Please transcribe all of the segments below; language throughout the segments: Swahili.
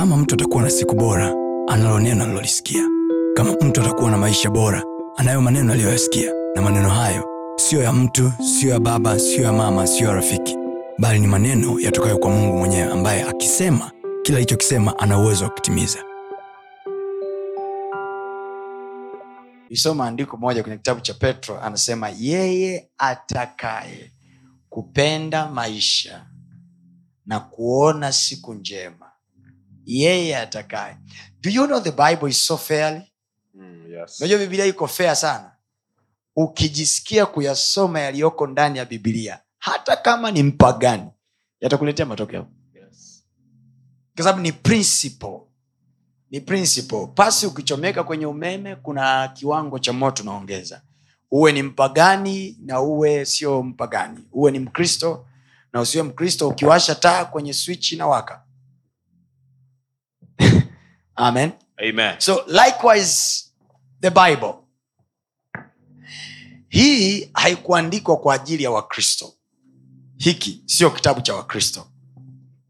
kama mtu atakuwa na siku bora analo neno alilolisikia kama mtu atakuwa na maisha bora anayo maneno aliyoyasikia. Na maneno hayo siyo ya mtu siyo ya baba siyo ya mama siyo ya rafiki. Bali ni maneno yatokayo kwa mungu mwenyewe ambaye akisema kila alichokisema ana uwezo wa kutimiza. Isoma andiko moja kwenye kitabu cha petro anasema yeye atakaye kupenda maisha na kuona siku njema yeye atakaye. Do you know the bible is so fairly? Mm, yes. bibilia iko fea sana? Ukijisikia kuyasoma yaliyoko ndani ya bibilia hata kama ni mpagani yatakuletea matokeo. Yes. kwa sababu ni principle. Ni principle. Pasi ukichomeka kwenye umeme kuna kiwango cha moto unaongeza. Uwe ni mpagani na uwe sio mpagani. Uwe ni mkristo na usiwe mkristo ukiwasha taa kwenye swichi na waka amen. Amen. so likewise the bible. Hii haikuandikwa kwa ajili ya wakristo. Hiki sio kitabu cha wakristo.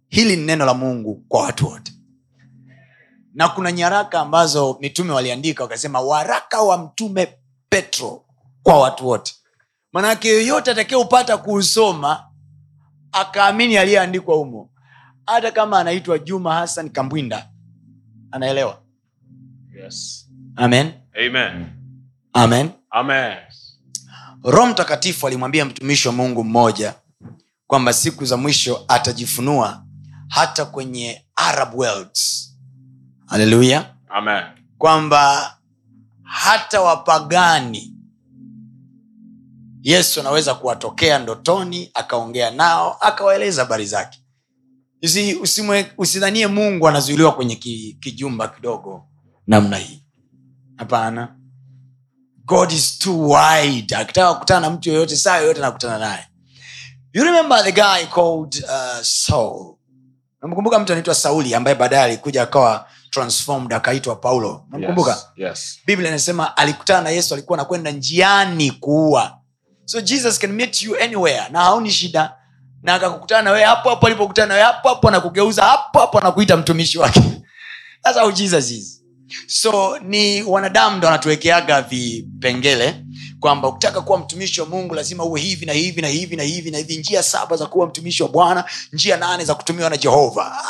Hili ni neno la mungu kwa watu wote. Na kuna nyaraka ambazo mitume waliandika wakasema waraka wa mtume petro kwa watu wote. Manake yoyote atakayeupata kuusoma akaamini aliyeandikwa humo hata kama anaitwa juma hassan kambwinda anaelewa? Yes. amen. Amen. amen. Amen. roho mtakatifu alimwambia mtumishi wa mungu mmoja kwamba siku za mwisho atajifunua hata kwenye arab worlds. Haleluya kwamba hata wapagani yesu anaweza kuwatokea ndotoni akaongea nao akawaeleza habari zake Usi- usimwe- usidhanie mungu anazuiliwa kwenye ki, kijumba kidogo namna hii. Hapana. God is too wide. Akitaka kukutana na mtu yoyote saa yoyote anakutana naye. You remember the guy called uh, saul. Namkumbuka mtu anaitwa sauli ambaye baadaye alikuja akawa transformed akaitwa paulo. Namkumbuka? Yes. Yes. biblia inasema alikutana na yesu alikuwa anakwenda njiani kuua. So jesus can meet you anywhere na haoni shida na akakukutana na wewe hapo hapo alipokutana na hapo hapo anakugeuza hapo hapo anakuita mtumishi wake. That's how jesus is. So ni wanadamu ndo anatuwekeaga vipengele kwamba ukitaka kuwa mtumishi wa mungu lazima uwe hivi na hivi na hivi na hivi na hivi. Njia saba za kuwa mtumishi wa bwana njia nane za kutumiwa na jehova.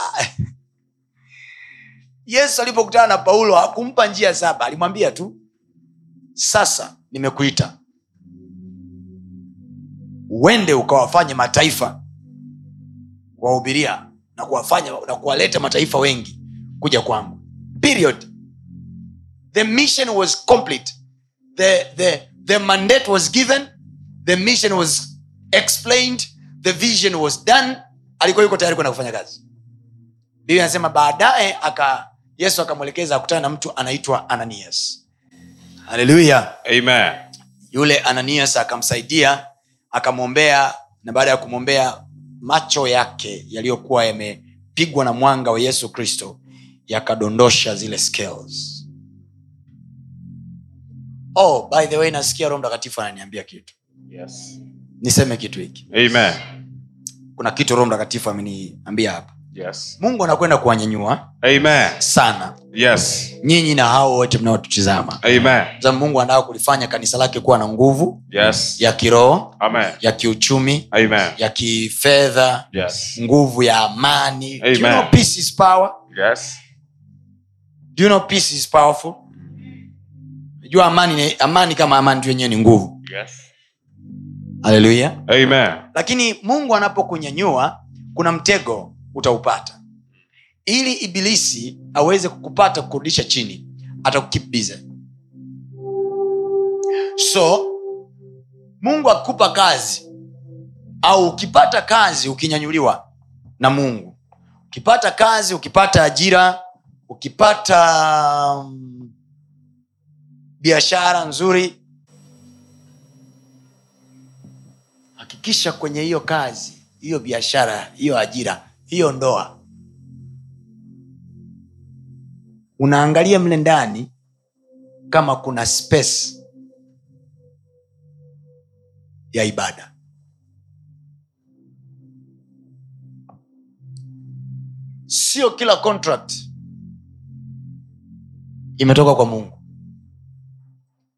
Yesu alipokutana na paulo hakumpa njia saba alimwambia tu sasa nimekuita uende ukawafanye mataifa kuwahubiria na kuwafanya na kuwaleta mataifa wengi kuja kwangu. Period. The mission was complete. The, the, the mandate was given. The mission was explained. The vision was done. Alikuwa yuko tayari kwenda kufanya kazi. Biblia anasema baadaye aka yesu akamwelekeza akutana na mtu anaitwa ananias. Haleluya yule ananias akamsaidia akamwombea na baada ya kumwombea macho yake yaliyokuwa yamepigwa na mwanga wa yesu kristo yakadondosha zile scales oh by the way nasikia roho mtakatifu ananiambia kitu Yes. niseme kitu hiki Amen. kuna kitu roho mtakatifu ameniambia hapa Yes. mungu anakwenda kuwanyanyua sana Yes. nyinyi na hao wote mnaotutizama Amen. sababu mungu anataka kulifanya kanisa lake kuwa na nguvu Yes. ya kiroho ya kiuchumi Amen. ya kifedha Yes. nguvu ya amani Do you Amen. know peace is power Yes. Do you know peace is powerful jua amani, amani kama amani tu yenyewe ni nguvu Yes. haleluya lakini mungu anapokunyanyua kuna mtego utaupata. Ili ibilisi aweze kukupata kukurudisha chini atakukip so mungu akikupa kazi. Au ukipata kazi ukinyanyuliwa na mungu. Ukipata kazi ukipata ajira ukipata um, biashara nzuri hakikisha kwenye hiyo kazi hiyo biashara hiyo ajira hiyo ndoa. Unaangalia mle ndani kama kuna space ya ibada. Sio kila contract imetoka kwa mungu.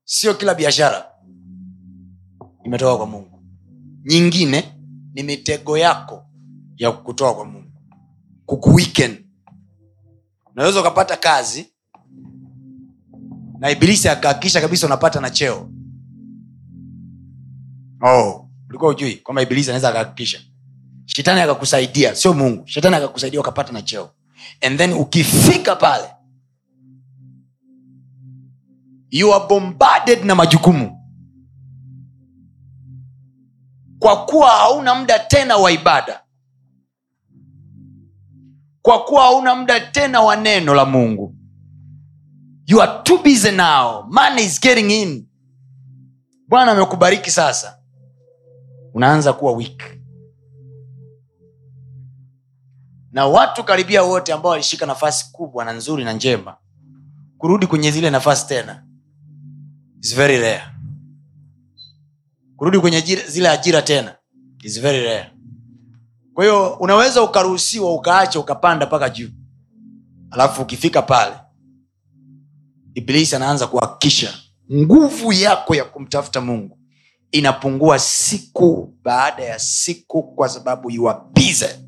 Sio kila biashara imetoka kwa mungu. Nyingine ni mitego yako ya kutoka kwa mungu. Kukuweekend unaweza ukapata kazi na ibilisi akahakikisha kabisa unapata na cheo. Oh, ulikuwa ujui kwamba ibilisi anaweza akahakikisha. Shetani akakusaidia sio mungu. Shetani akakusaidia ukapata na cheo. And then ukifika pale you are bombarded na majukumu. Kwa kuwa hauna muda tena wa ibada kwa kuwa hauna muda tena wa neno la mungu. You are too busy now. Money is getting in. Bwana amekubariki sasa. Unaanza kuwa weak. Na watu karibia wote ambao walishika nafasi kubwa na nzuri na njema kurudi kwenye zile nafasi tena is very rare. Kurudi kwenye zile ajira tena is very rare kwa hiyo unaweza ukaruhusiwa ukaacha ukapanda mpaka juu. Alafu ukifika pale ibilisi anaanza kuhakikisha nguvu yako ya kumtafuta mungu inapungua siku baada ya siku kwa sababu iwapize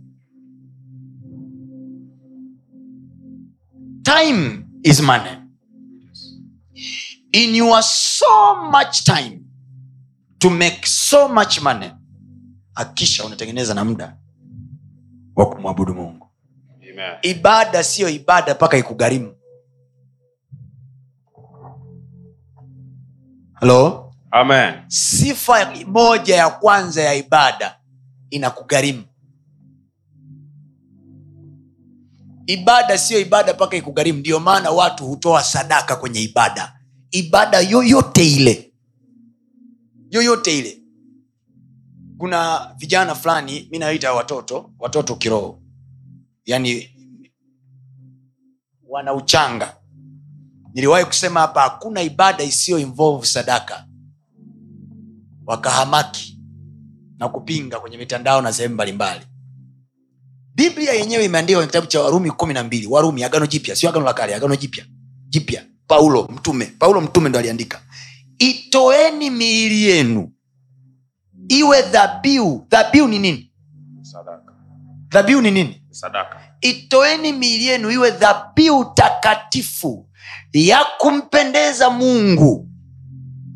time is money. In your so much time to make so much money akisha unatengeneza na muda wa kumwabudu mungu. Amen. ibada siyo ibada mpaka ikugharimu halo Amen. sifa moja ya kwanza ya ibada inakugharimu ibada siyo ibada mpaka ikugharimu ndio maana watu hutoa sadaka kwenye ibada. Ibada yoyote ile. Yoyote ile kuna vijana fulani mi naita watoto watoto kiroho. Yaani wana uchanga. Niliwahi kusema hapa hakuna ibada isiyo involve sadaka. Wakahamaki na kupinga kwenye mitandao na sehemu mbalimbali. Biblia yenyewe imeandikwa kwenye kitabu cha warumi kumi na mbili. Warumi agano jipya. Sio agano la kale agano jipya. Jipya. Paulo mtume. Paulo mtume ndo aliandika. Itoeni miili yenu iwe dhabihu. Dhabihu ni nini? Dhabiu dhabihu ni nini? Sadaka. itoeni miili yenu iwe dhabihu takatifu ya kumpendeza mungu.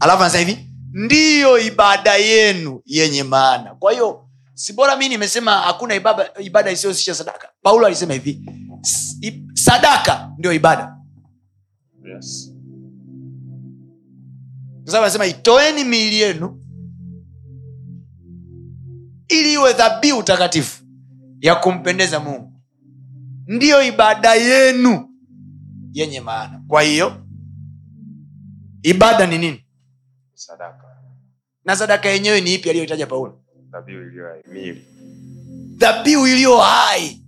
Alafu anasema hivi ndiyo ibada yenu yenye maana. Kwa hiyo si bora mi nimesema hakuna ibada, ibada isiyohusisha sadaka. Paulo alisema hivi sadaka ndio ibada. Yes. kwa sababu anasema itoeni miili yenu ili iwe dhabihu takatifu ya kumpendeza mungu. Ndiyo ibada yenu yenye maana. Kwa hiyo ibada ni nini? Sadaka. na sadaka yenyewe ni ipi aliyoitaja paulo? Dhabihu iliyo hai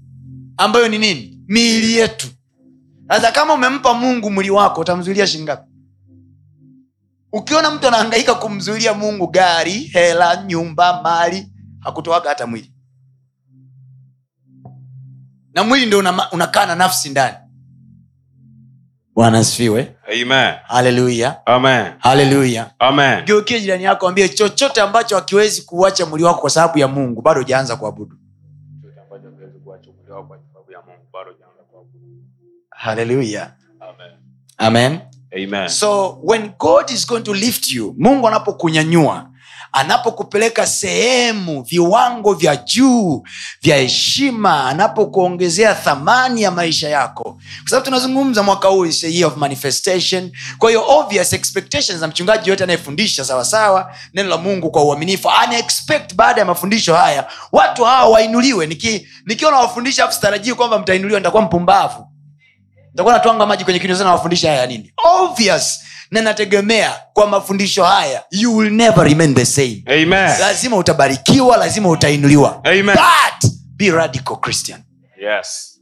ambayo ni nini? Miili yetu. Sasa kama umempa mungu mwili wako utamzuilia shingapi ukiona mtu anahangaika kumzuilia mungu gari hela nyumba mali hakutoaga hata mwili. Na mwili ndio unakaa una na nafsi ndani. Bwana asifiwe. Haleluya geukie jirani yako ambie chochote ambacho hakiwezi kuacha mwili wako kwa sababu ya mungu bado hujaanza kuabudu. Haleluya amen. Amen. so when god is going to lift you mungu anapokunyanyua anapokupeleka sehemu viwango vya juu vya heshima anapokuongezea thamani ya maisha yako. Kwa sababu tunazungumza mwaka huu is year of manifestation. Kwa hiyo obvious expectations na mchungaji yote anayefundisha sawasawa neno la mungu kwa uaminifu anaexpect baada ya mafundisho haya watu hawa wainuliwe. Niki- nikiwa nawafundisha afu sitarajii kwamba mtainuliwa nitakuwa mpumbavu. Nitakuwa natwanga maji kwenye kinywa nawafundisha haya ya nini? Obvious na nategemea kwa mafundisho haya you will never remain the same Amen. lazima utabarikiwa lazima utainuliwa Amen. but be radical christian Yes.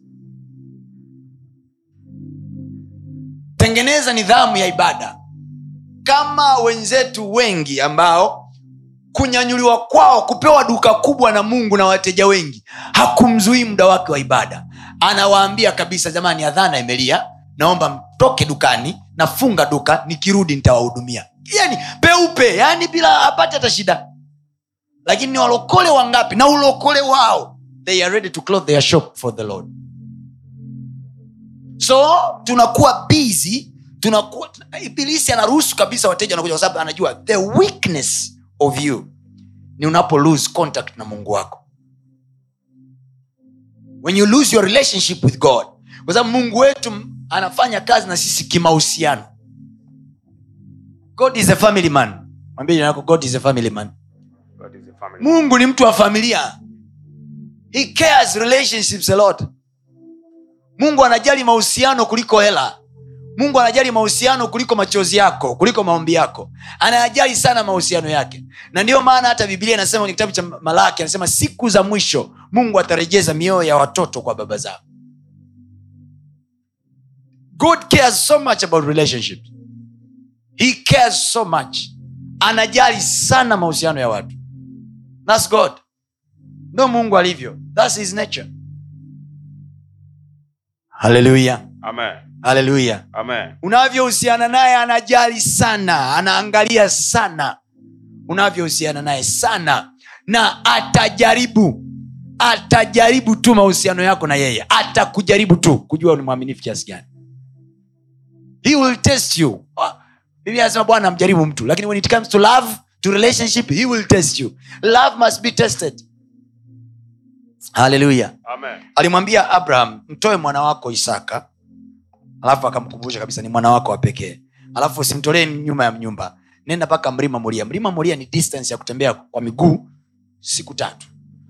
tengeneza nidhamu ya ibada kama wenzetu wengi ambao kunyanyuliwa kwao kupewa duka kubwa na mungu na wateja wengi hakumzuii muda wake wa ibada anawaambia kabisa jamani adhana imelia naomba mtoke dukani nafunga duka nikirudi nitawahudumia. Yani peupe yani bila apate hata shida. Lakini ni walokole wangapi? Na ulokole wao. They are ready to close their shop for the lord. So tunakuwa busy tunakuwa ibilisi anaruhusu kabisa wateja wanakuja kwa sababu anajua the weakness of you ni unapo lose contact na mungu wako. When you lose your relationship with god. Kwa sababu mungu wetu anafanya kazi na sisi kimahusiano. God is a family man. Mwambie jina lako god is a family man. God is a family. mungu ni mtu wa familia. He cares relationships a lot. Mungu anajali mahusiano kuliko hela. Mungu anajali mahusiano kuliko machozi yako kuliko maombi yako. Anayajali sana mahusiano yake. Na ndiyo maana hata biblia inasema kwenye kitabu cha malaki anasema siku za mwisho mungu atarejeza mioyo ya watoto kwa baba zao god cares so much about relationship. He cares so much. Anajali sana mahusiano ya watu. Thats god. Ndo mungu alivyo. Thats his nature. Haleluya haleluya unavyohusiana naye anajali sana anaangalia sana. Unavyohusiana naye sana. Na atajaribu atajaribu tu mahusiano yako na yeye. Atakujaribu tu kujua ni mwaminifu kiasi gani he will test you. Ah, biblia anasema bwana amjaribu mtu lakini when it comes to love to relationship he will test you. Love must be tested. Haleluya alimwambia abraham mtoe mwana wako isaka. Alafu akamkumbusha kabisa ni mwana wako wa pekee. Alafu usimtolee nyuma ya nyumba. Nenda mpaka mlima moria. Mlima moria ni distance ya kutembea kwa miguu siku tatu.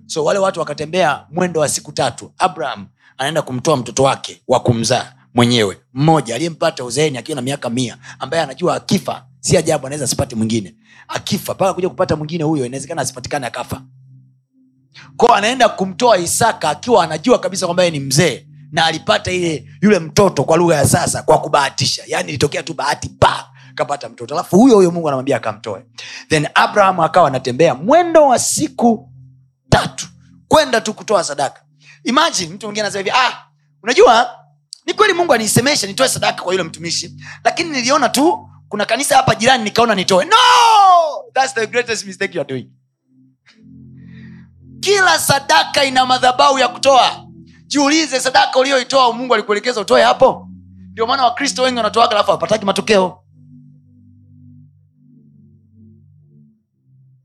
So wale watu wakatembea mwendo wa siku tatu abraham anaenda kumtoa mtoto wake wa kumzaa mwenyewe. Mmoja aliyempata uzeeni akiwa na miaka mia ambaye anajua akifa si ajabu anaweza asipate mwingine. Akifa mpaka kuja kupata mwingine huyo inawezekana asipatikane akafa. Kwao anaenda kumtoa isaka akiwa anajua kabisa kwamba ni mzee na alipata ile yule mtoto kwa lugha ya sasa kwa kubahatisha. Yaani ilitokea tu bahati pa kapata mtoto. Alafu huyo huyo mungu anamwambia akamtoe. Then abraham akawa anatembea mwendo wa siku tatu kwenda tu kutoa sadaka. Imagine mtu mwingine anasema hivi ah unajua ni kweli mungu anisemesha nitoe sadaka kwa yule mtumishi lakini niliona tu kuna kanisa hapa jirani nikaona nitoe. No! Thats the greatest mistake you are doing. Kila sadaka ina madhabau ya kutoa. Jiulize sadaka ulioitoa mungu alikuelekeza utoe hapo? Ndio maana wakristo wengi wanatoaga alafu hawapataki matokeo.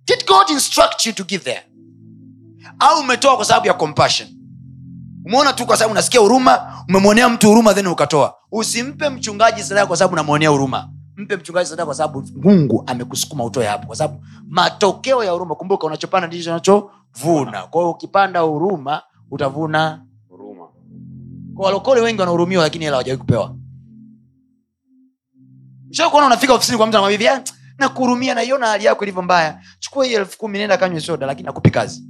Did god instruct you to give there? Au umetoa kwa sababu ya compassion umeona tu kwa sababu unasikia huruma umemwonea mtu huruma then ukatoa. Usimpe mchungaji sadaka kwa sababu unamwonea huruma. Mpe mchungaji sadaka kwa sababu mungu amekusukuma utoe hapo kwa sababu matokeo ya huruma kumbuka unachopanda ndicho unachovuna. Kwa ukipanda huruma utavuna Huruma. kwa walokole wengi wanahurumiwa lakini hela hawajawai kupewa. Sha kuona unafika ofisini kwa mtu anamwambia nakuhurumia naiona hali yako ilivyo mbaya. Chukua hii elfu kumi nenda kanywe soda lakini akupi kazi.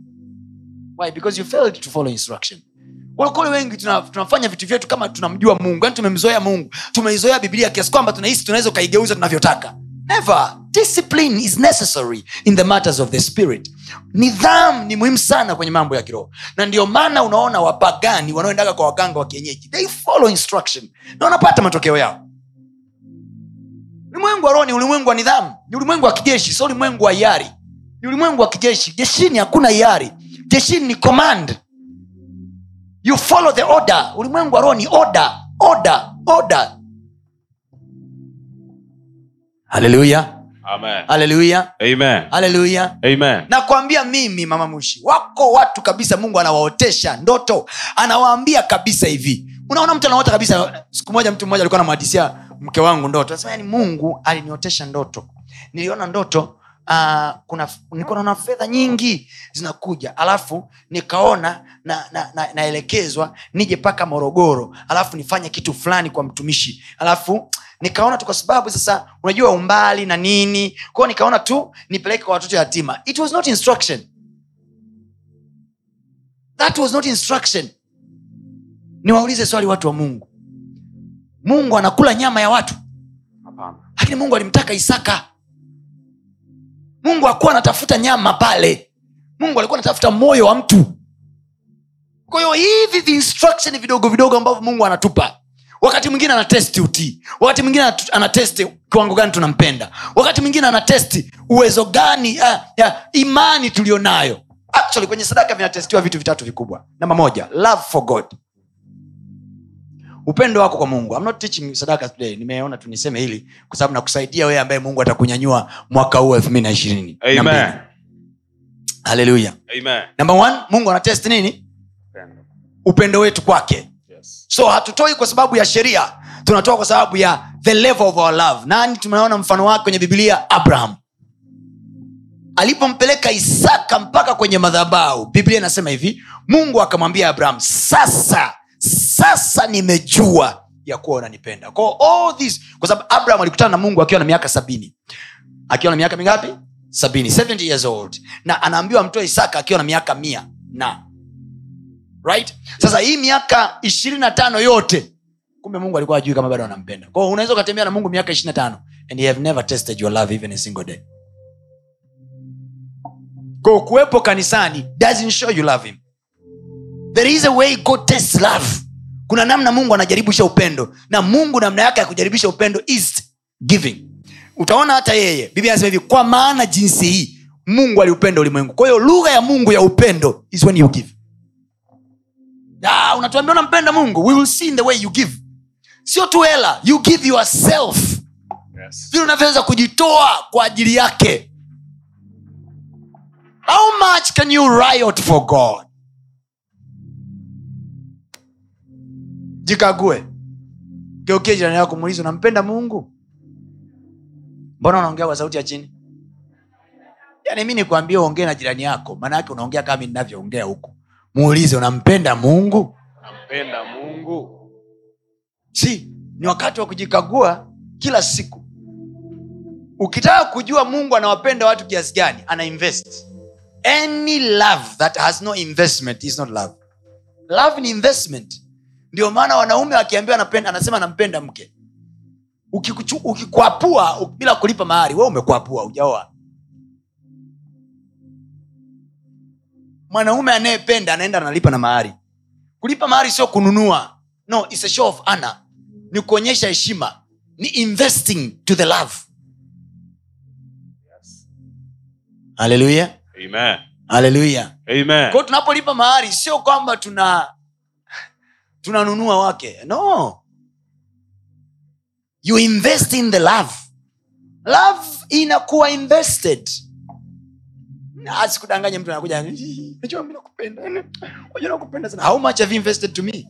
Why? because you failed to follow instruction walokole wengi tuna, tunafanya vitu vyetu kama tunamjua mungu. Yani tumemzoea mungu. Tumeizoea biblia kiasi kwamba tunahisi tunaweza ukaigeuza tunavyotaka. Never. Discipline is necessary in the matters of the spirit. Nidham ni muhimu sana kwenye mambo ya kiroho. Na ndio maana unaona wapagani wanaoendaga kwa waganga wa kienyeji they follow instruction. Na wanapata matokeo yao. Ulimwengu wa roho ni ulimwengu wa nidhamu. Ni ulimwengu wa kijeshi. Sio ulimwengu wa iari ni ulimwengu wa kijeshi. Jeshini hakuna iari jeshini ni command you follow the order. Ulimwengu wa roho ni order order order. Haleluya haleluya haleluya nakwambia mimi mama mushi wako watu kabisa mungu anawaotesha ndoto anawaambia kabisa hivi. Unaona mtu anaota kabisa siku moja mtu mmoja alikuwa anamwadisia mke wangu ndoto. Anasema yani mungu aliniotesha ndoto. Niliona ndoto uh, kuna nilikuwa naona fedha nyingi zinakuja. Alafu nikaona na, na, na, naelekezwa nije mpaka morogoro. Alafu nifanye kitu fulani kwa mtumishi. Alafu nikaona tu kwa sababu sasa unajua umbali na nini. Kwao nikaona tu nipeleke kwa watoto yatima. It was not instruction. That was not instruction. Niwaulize swali watu wa mungu. Mungu anakula nyama ya watu? Lakini mungu alimtaka isaka mungu akuwa anatafuta nyama pale. Mungu alikuwa anatafuta moyo wa mtu. Kwa hiyo hivi vi vidogo vidogo ambavyo mungu anatupa. Wakati mwingine anatesti utii wakati mwingine anatesti kiwango gani tunampenda. Wakati mwingine anatesti uwezo gani ya, ya, imani tulionayo. Actually kwenye sadaka vinatestiwa vitu vitatu vikubwa. Namba moja love for god upendo wako kwa mungu. I'm not teaching sadaka today. Nimeona tu niseme hili kwa sababu nakusaidia wewe ambaye mungu atakunyanyua mwaka huu elfu mbili na ishirini. Haleluya namba mungu anatest nini? Upendo. upendo wetu kwake. Yes. so hatutoi kwa sababu ya sheria tunatoa kwa sababu ya the level of our love. Nani tumeona mfano wake kwenye bibilia abraham. Alipompeleka isaka mpaka kwenye madhabau biblia inasema hivi mungu akamwambia abraham sasa sasa nimejua ya kuwa unanipenda. Kwa sababu abraham alikutana na mungu akiwa na miaka sabini. Akiwa na miaka mingapi? Sabini. 70 years old. Na anaambiwa mtoe isaka akiwa na miaka mia na. Right? Sasa hii miaka ishirini na tano yote kumbe mungu alikuwa ajui kama bado anampenda. Kwao unaweza ukatembea na mungu miaka ishiri na tano and you have never tested your love even a single day. Kuwepo kanisani doesn't show you love him there is a way god tests love. Kuna namna mungu anajaribisha upendo. Na mungu namna yake ya kujaribisha upendo is giving. Utaona hata yeye biblia anasema hivi kwa maana jinsi hii mungu aliupenda ulimwengu. Kwa hiyo lugha ya mungu ya upendo is when you give. Ah, unatuambia unampenda mungu? We will see in the way you give. Sio tu hela you give yourself. Yes. vile unavyoweza kujitoa kwa ajili yake. How much can you riot for god jikague. Geukie jirani yako muulize unampenda mungu? Mbona unaongea kwa sauti ya chini? Yaani mi nikuambia uongee na jirani yako maana yake unaongea kama ninavyoongea huku. Muulize unampenda mungu? Nampenda Mungu. si ni wakati wa kujikagua kila siku. Ukitaka kujua mungu anawapenda watu kiasi gani ana invest. Any love that has no investment is not love. Love ni investment ndio maana wanaume wakiambiwa anapenda anasema nampenda mke. Ukikwapua uki bila kulipa mahari we umekwapua ujaoa mwanaume anayependa anaenda analipa na mahari. Kulipa mahari sio kununua. No it's a show of honor. Ni kuonyesha heshima. Ni investing to the love. Yes. haleluya Amen. haleluya kwao tunapolipa mahari sio kwamba tuna tunanunua wake. No. You invest in the love. Love inakuwa invested. Asikudanganye mtu anakuja nakupenda. Nakupenda sana. How much have you invested to me?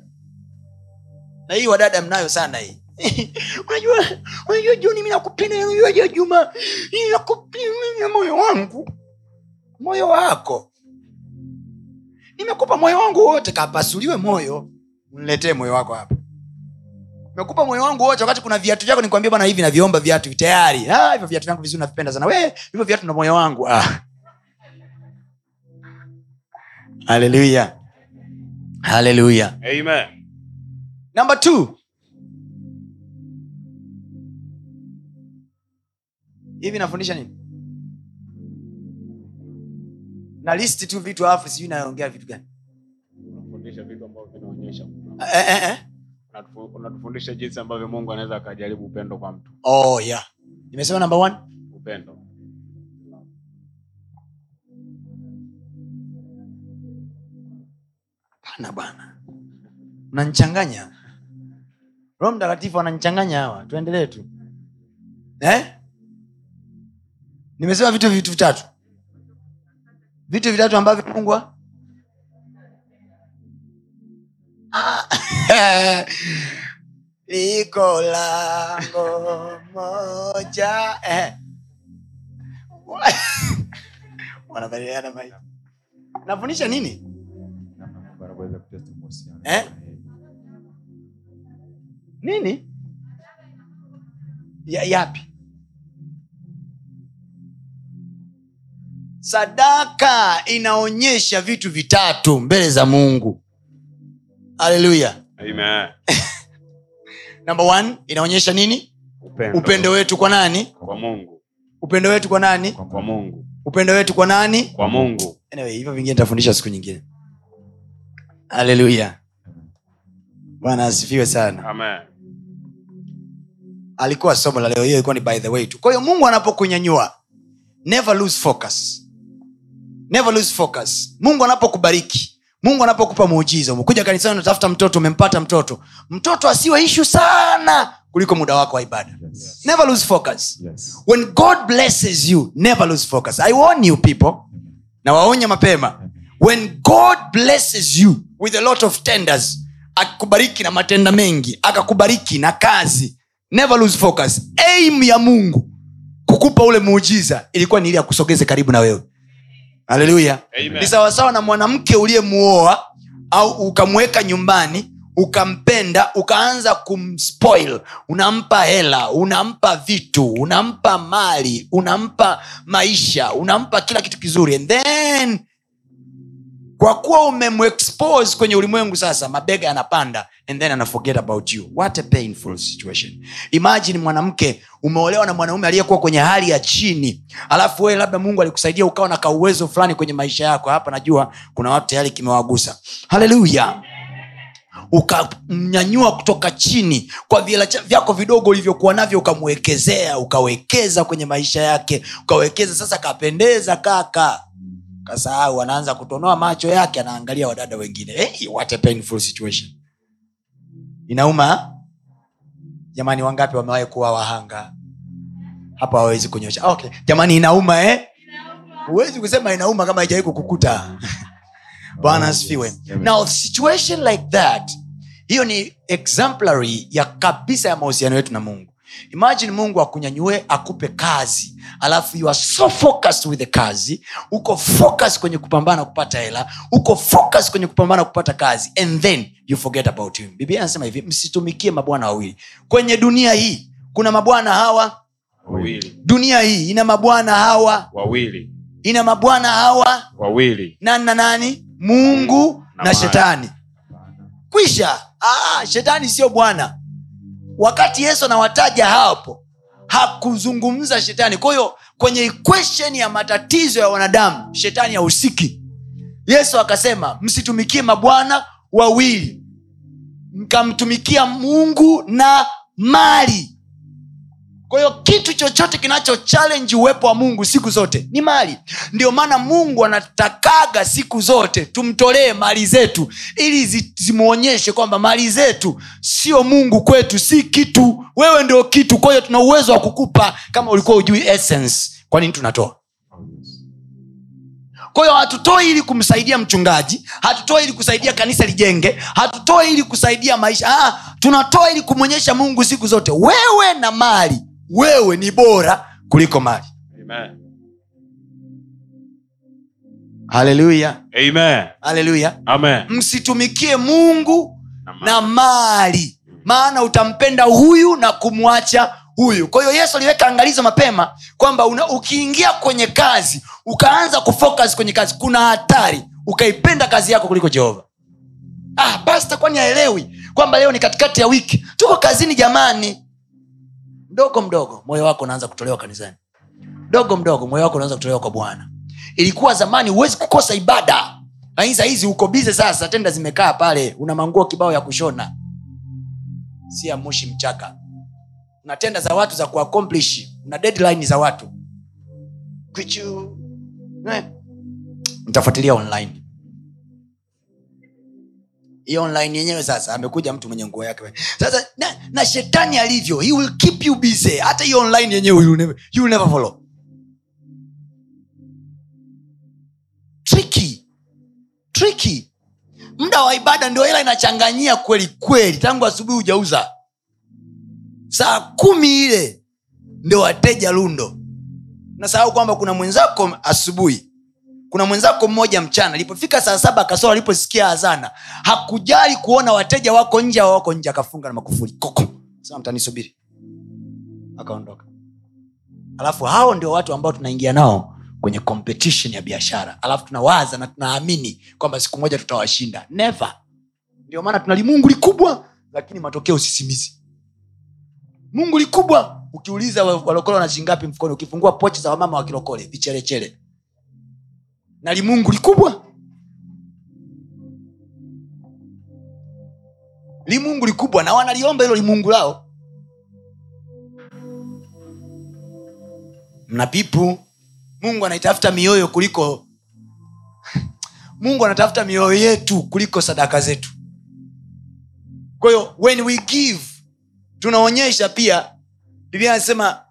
Na hii wadada mnayo sana hii. Unajua unajua juni mi nakupenda unajua juma. Nakupenda moyo wangu. Moyo wako. Nimekupa moyo wangu wote kapasuliwe moyo uniletee moyo wako hapa. Mekupa moyo wangu wote wakati kuna viatu vyako nikwambia bana hivi naviomba viatu tayari. Ah, hivyo viatu vyangu vizuri navipenda sana. We hivyo viatu na moyo wangu. Ah. haleluya haleluya Amen. number two. Hivi nafundisha nini? Na listi tu vitu alafu sijui naongea vitu gani eh, eh, eh. Unatufundisha jinsi ambavyo Mungu anaweza akajaribu upendo kwa mtu. oh yeah nimesema number one Upendo. pana bwana unanchanganya roho mtakatifu ananchanganya hawa tuendelee tu eh? nimesema vitu vitu vitatu vitu vitatu ambavyo mungu liko lango moja eh. wanabadiliana maisha nafundisha nini. Eh? nini ya, yapi sadaka inaonyesha vitu vitatu mbele za mungu haleluya namba number one inaonyesha nini? Upendo. upendo wetu kwa nani? Kwa Mungu. upendo wetu kwa nani? Kwa Mungu. upendo wetu kwa nani? Kwa Mungu. anyway, hivyo vingine tafundisha siku nyingine. Haleluya bwana asifiwe sana. Amen. alikuwa somo la leo hiyo ilikuwa ni by the way tu. Kwa hiyo mungu anapokunyanyua never lose focus. Never lose focus. Mungu anapokubariki mungu anapokupa muujiza umekuja kanisani unatafuta mtoto umempata mtoto. Mtoto asiwe ishu sana kuliko muda wako wa ibada. Yes. never lose focus. Yes. when god blesses you never lose focus. I warn you people. Na waonya mapema. When god blesses you with a lot of tenders akakubariki na matenda mengi akakubariki na kazi never lose focus. Aim ya mungu kukupa ule muujiza ilikuwa ni ili akusogeze karibu na wewe haleluya ni sawasawa na mwanamke uliyemuoa au ukamweka nyumbani ukampenda ukaanza kumspoil. Unampa hela unampa vitu unampa mali unampa maisha unampa kila kitu kizuri. And then kwa kuwa umemexpose kwenye ulimwengu sasa mabega yanapanda and then ana forget about you. What a painful situation. Imagine mwanamke umeolewa na mwanaume aliyekuwa kwenye hali ya chini. Alafu wewe labda mungu alikusaidia ukawa na kauwezo fulani kwenye maisha yako. Hapa najua kuna watu tayari kimewagusa. Haleluya ukamnyanyua kutoka chini kwa viela vyako vidogo ulivyokuwa navyo ukamwekezea ukawekeza kwenye maisha yake. Ukawekeza sasa kapendeza kaka kasahau anaanza kutonoa macho yake anaangalia wadada wengine. Hey, what a painful situation. Inauma jamani wangapi wamewahi kuwa wahanga? Hapa wawezi kunyosha. Okay. jamani inauma eh? huwezi kusema inauma kama haijawai kukukuta. Bwana asifiwe. now situation like that hiyo ni exemplary ya kabisa ya mahusiano yetu na mungu imagine mungu akunyanyue akupe kazi. Alafu you are so focused with the kazi. Uko focus kwenye kupambana kupata hela. Uko focus kwenye kupambana kupata kazi. And then you forget about him. Biblia anasema hivi msitumikie mabwana wawili. Kwenye dunia hii kuna mabwana hawa? Wawili. Dunia hii ina mabwana hawa? Wawili. Ina mabwana hawa? Wawili. Nani na nani? Mungu Na na, shetani. Kwisha. Ah, shetani sio bwana wakati yesu anawataja hapo hakuzungumza shetani. Kwa hiyo kwenye equation ya matatizo ya wanadamu shetani hahusiki yesu akasema msitumikie mabwana wawili. Mkamtumikia mungu na mali kwa kitu chochote kinacho challenge uwepo wa mungu siku zote ni mali. Ndio maana mungu anatakaga siku zote tumtolee mali zetu ili zimwonyeshe kwamba mali zetu sio mungu kwetu si kitu. Wewe ndio kitu kwa hiyo tuna uwezo wa kukupa kama ulikuwa ujui essence. Kwa nini tunatoa? Kwahiyo kwa hiyo hatutoi ili kumsaidia mchungaji hatutoi ili kusaidia kanisa lijenge hatutoi ili kusaidia maisha. Ah, tunatoa ili kumwonyesha mungu siku zote. Wewe na mali wewe ni bora kuliko mali. Amen. haleluya Amen. haleluya Amen. msitumikie mungu Na na mali maana utampenda huyu na kumwacha huyu. Kwa hiyo yesu aliweka angalizo mapema kwamba ukiingia kwenye kazi ukaanza kufocus kwenye kazi kuna hatari ukaipenda kazi yako kuliko jehova. Ah, pasta kwani haelewi kwamba leo ni katikati ya wiki? Tuko kazini jamani mdogo mdogo moyo wako unaanza kutolewa kanisani. Mdogo mdogo moyo wako unaanza kutolewa kwa bwana. Ilikuwa zamani huwezi kukosa ibada. Lakini sahizi uko bize sasa tenda zimekaa pale una manguo kibao ya kushona. Si ya moshi mchaka. Una tenda za watu za kuaccomplish una deadline za watu. Eh. nitafuatilia online online yenyewe sasa amekuja mtu mwenye nguo yake. Sasa na, na shetani alivyo he will keep you busy. Hata hiyo online yenyewe you never, you never follow. Tricky. Tricky. Muda wa ibada ndio hela inachanganyia kweli kweli. Tangu asubuhi hujauza. Saa kumi ile ndio wateja lundo. Nasahau kwamba kuna mwenzako asubuhi kuna mwenzako mmoja mchana ilipofika saa saba kasoro aliposikia azana hakujali kuona wateja wako nje au wako nje akafunga na makufuli koko. Mtanisubiri. Akaondoka. Alafu hao ndio watu ambao tunaingia nao kwenye competition ya biashara. Alafu tunawaza na tunaamini kwamba siku moja tutawashinda. Never. Ndio maana tuna limungu likubwa lakini matokeo sisimizi. Mungu likubwa ukiuliza walokole wana mfukoni ukifungua pochi za wamama wa vichelechele na limungu likubwa. Limungu likubwa na wanaliomba hilo limungu lao. Mna pipu. Mungu anaitafuta mioyo kuliko mungu anatafuta mioyo yetu kuliko sadaka zetu. Kwa hiyo when we give tunaonyesha pia biblia anasema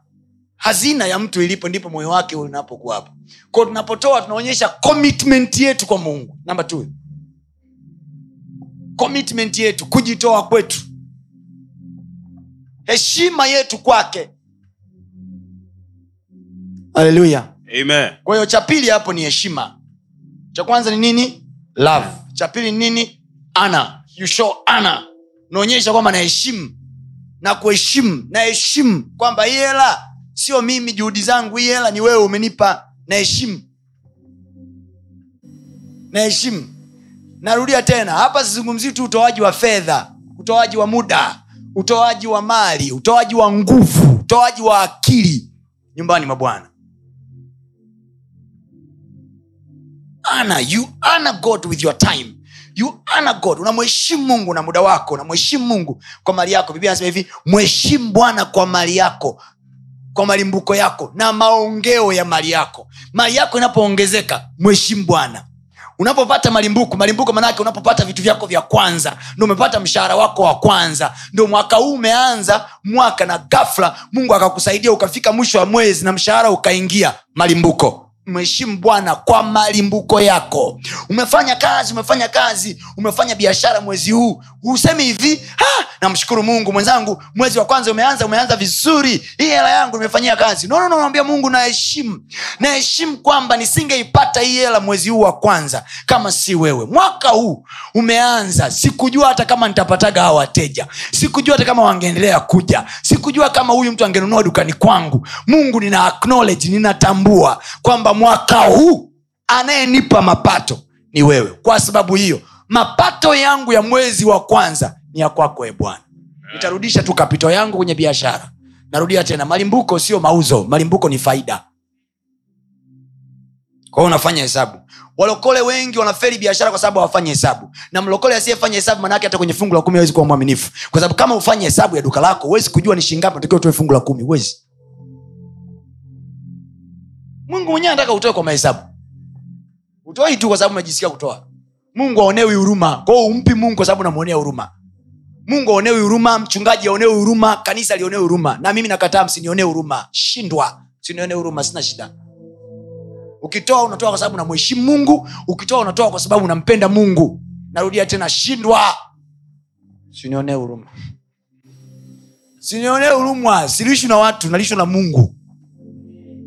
hazina ya mtu ilipo ndipo moyo wake unapokuwa hapo. Kwao tunapotoa tunaonyesha commitment yetu kwa mungu. Namba t commitment yetu kujitoa kwetu. Heshima yetu kwake. Haleluya kwa hiyo cha pili hapo ni heshima. Cha kwanza ni nini? Love. Cha pili ni nini? Ana you show ana unaonyesha kwamba naheshimu. Na kuheshimu naheshimu kwamba hii hela sio mimi juhudi zangu hii hela ni wewe umenipa. Naheshimu. Naheshimu. Narudia tena hapa sizungumzii tu utoaji wa fedha utoaji wa muda utoaji wa mali utoaji wa nguvu utoaji wa akili nyumbani mwa bwana. Honor you honor god with your time. You honor god. Unamheshimu mungu na muda wako. Unamheshimu mungu kwa mali yako. Biblia anasema hivi mheshimu bwana kwa mali yako kwa malimbuko yako na maongeo ya mali yako. Mali yako inapoongezeka mheshimu bwana. Unapopata malimbuko malimbuko manake unapopata vitu vyako vya kwanza ndo umepata mshahara wako wa kwanza. Ndo mwaka huu umeanza mwaka na gafla mungu akakusaidia ukafika mwisho wa mwezi na mshahara ukaingia malimbuko mheshimu bwana kwa malimbuko yako. Umefanya kazi umefanya kazi umefanya biashara mwezi huu. Usemi hivi "Ah, namshukuru mungu mwenzangu mwezi wa kwanza umeanza umeanza vizuri. Hii hela yangu nimefanyia kazi. No, no, no, naambia mungu naheshimu. Naheshimu kwamba nisingeipata hii hela mwezi huu wa kwanza kama si wewe. Mwaka huu umeanza. Sikujua hata kama nitapataga hawa wateja. Sikujua hata kama wangeendelea kuja. Sikujua kama huyu mtu angenunua dukani kwangu. Mungu nina acknowledge ninatambua kwamba mwaka huu anayenipa mapato ni wewe. Kwa sababu hiyo mapato yangu ya mwezi wa kwanza ni ya kwako e bwana. Nitarudisha tu kapito yangu kwenye biashara. Narudia tena malimbuko sio mauzo malimbuko ni faida. Kwao unafanya hesabu. Walokole wengi wanaferi biashara kwa sababu hawafanyi hesabu. Na mlokole asiyefanya hesabu manake hata kwenye fungu la kumi awezi kuwa mwaminifu. Kwa sababu kama ufanye hesabu ya duka lako huwezi kujua ni shingapi natakiwa utoe fungu la kumi. Huwezi mungu mwenyewe anataka utoe kwa mahesabu. Utoi tu kwa sababu umejisikia kutoa. Mungu aonewi huruma. Kwao umpi mungu kwa sababu unamwonea huruma. Mungu aonewi huruma mchungaji aonewi huruma kanisa lionee huruma. Na mimi nakataa msinionee huruma. Shindwa. Sinionee huruma sina shida. Ukitoa unatoa kwa sababu unamheshimu mungu. Ukitoa unatoa kwa sababu unampenda mungu. Narudia tena shindwa. Sinionee huruma. Sinionee huruma. Silishwi na watu nalishwa na mungu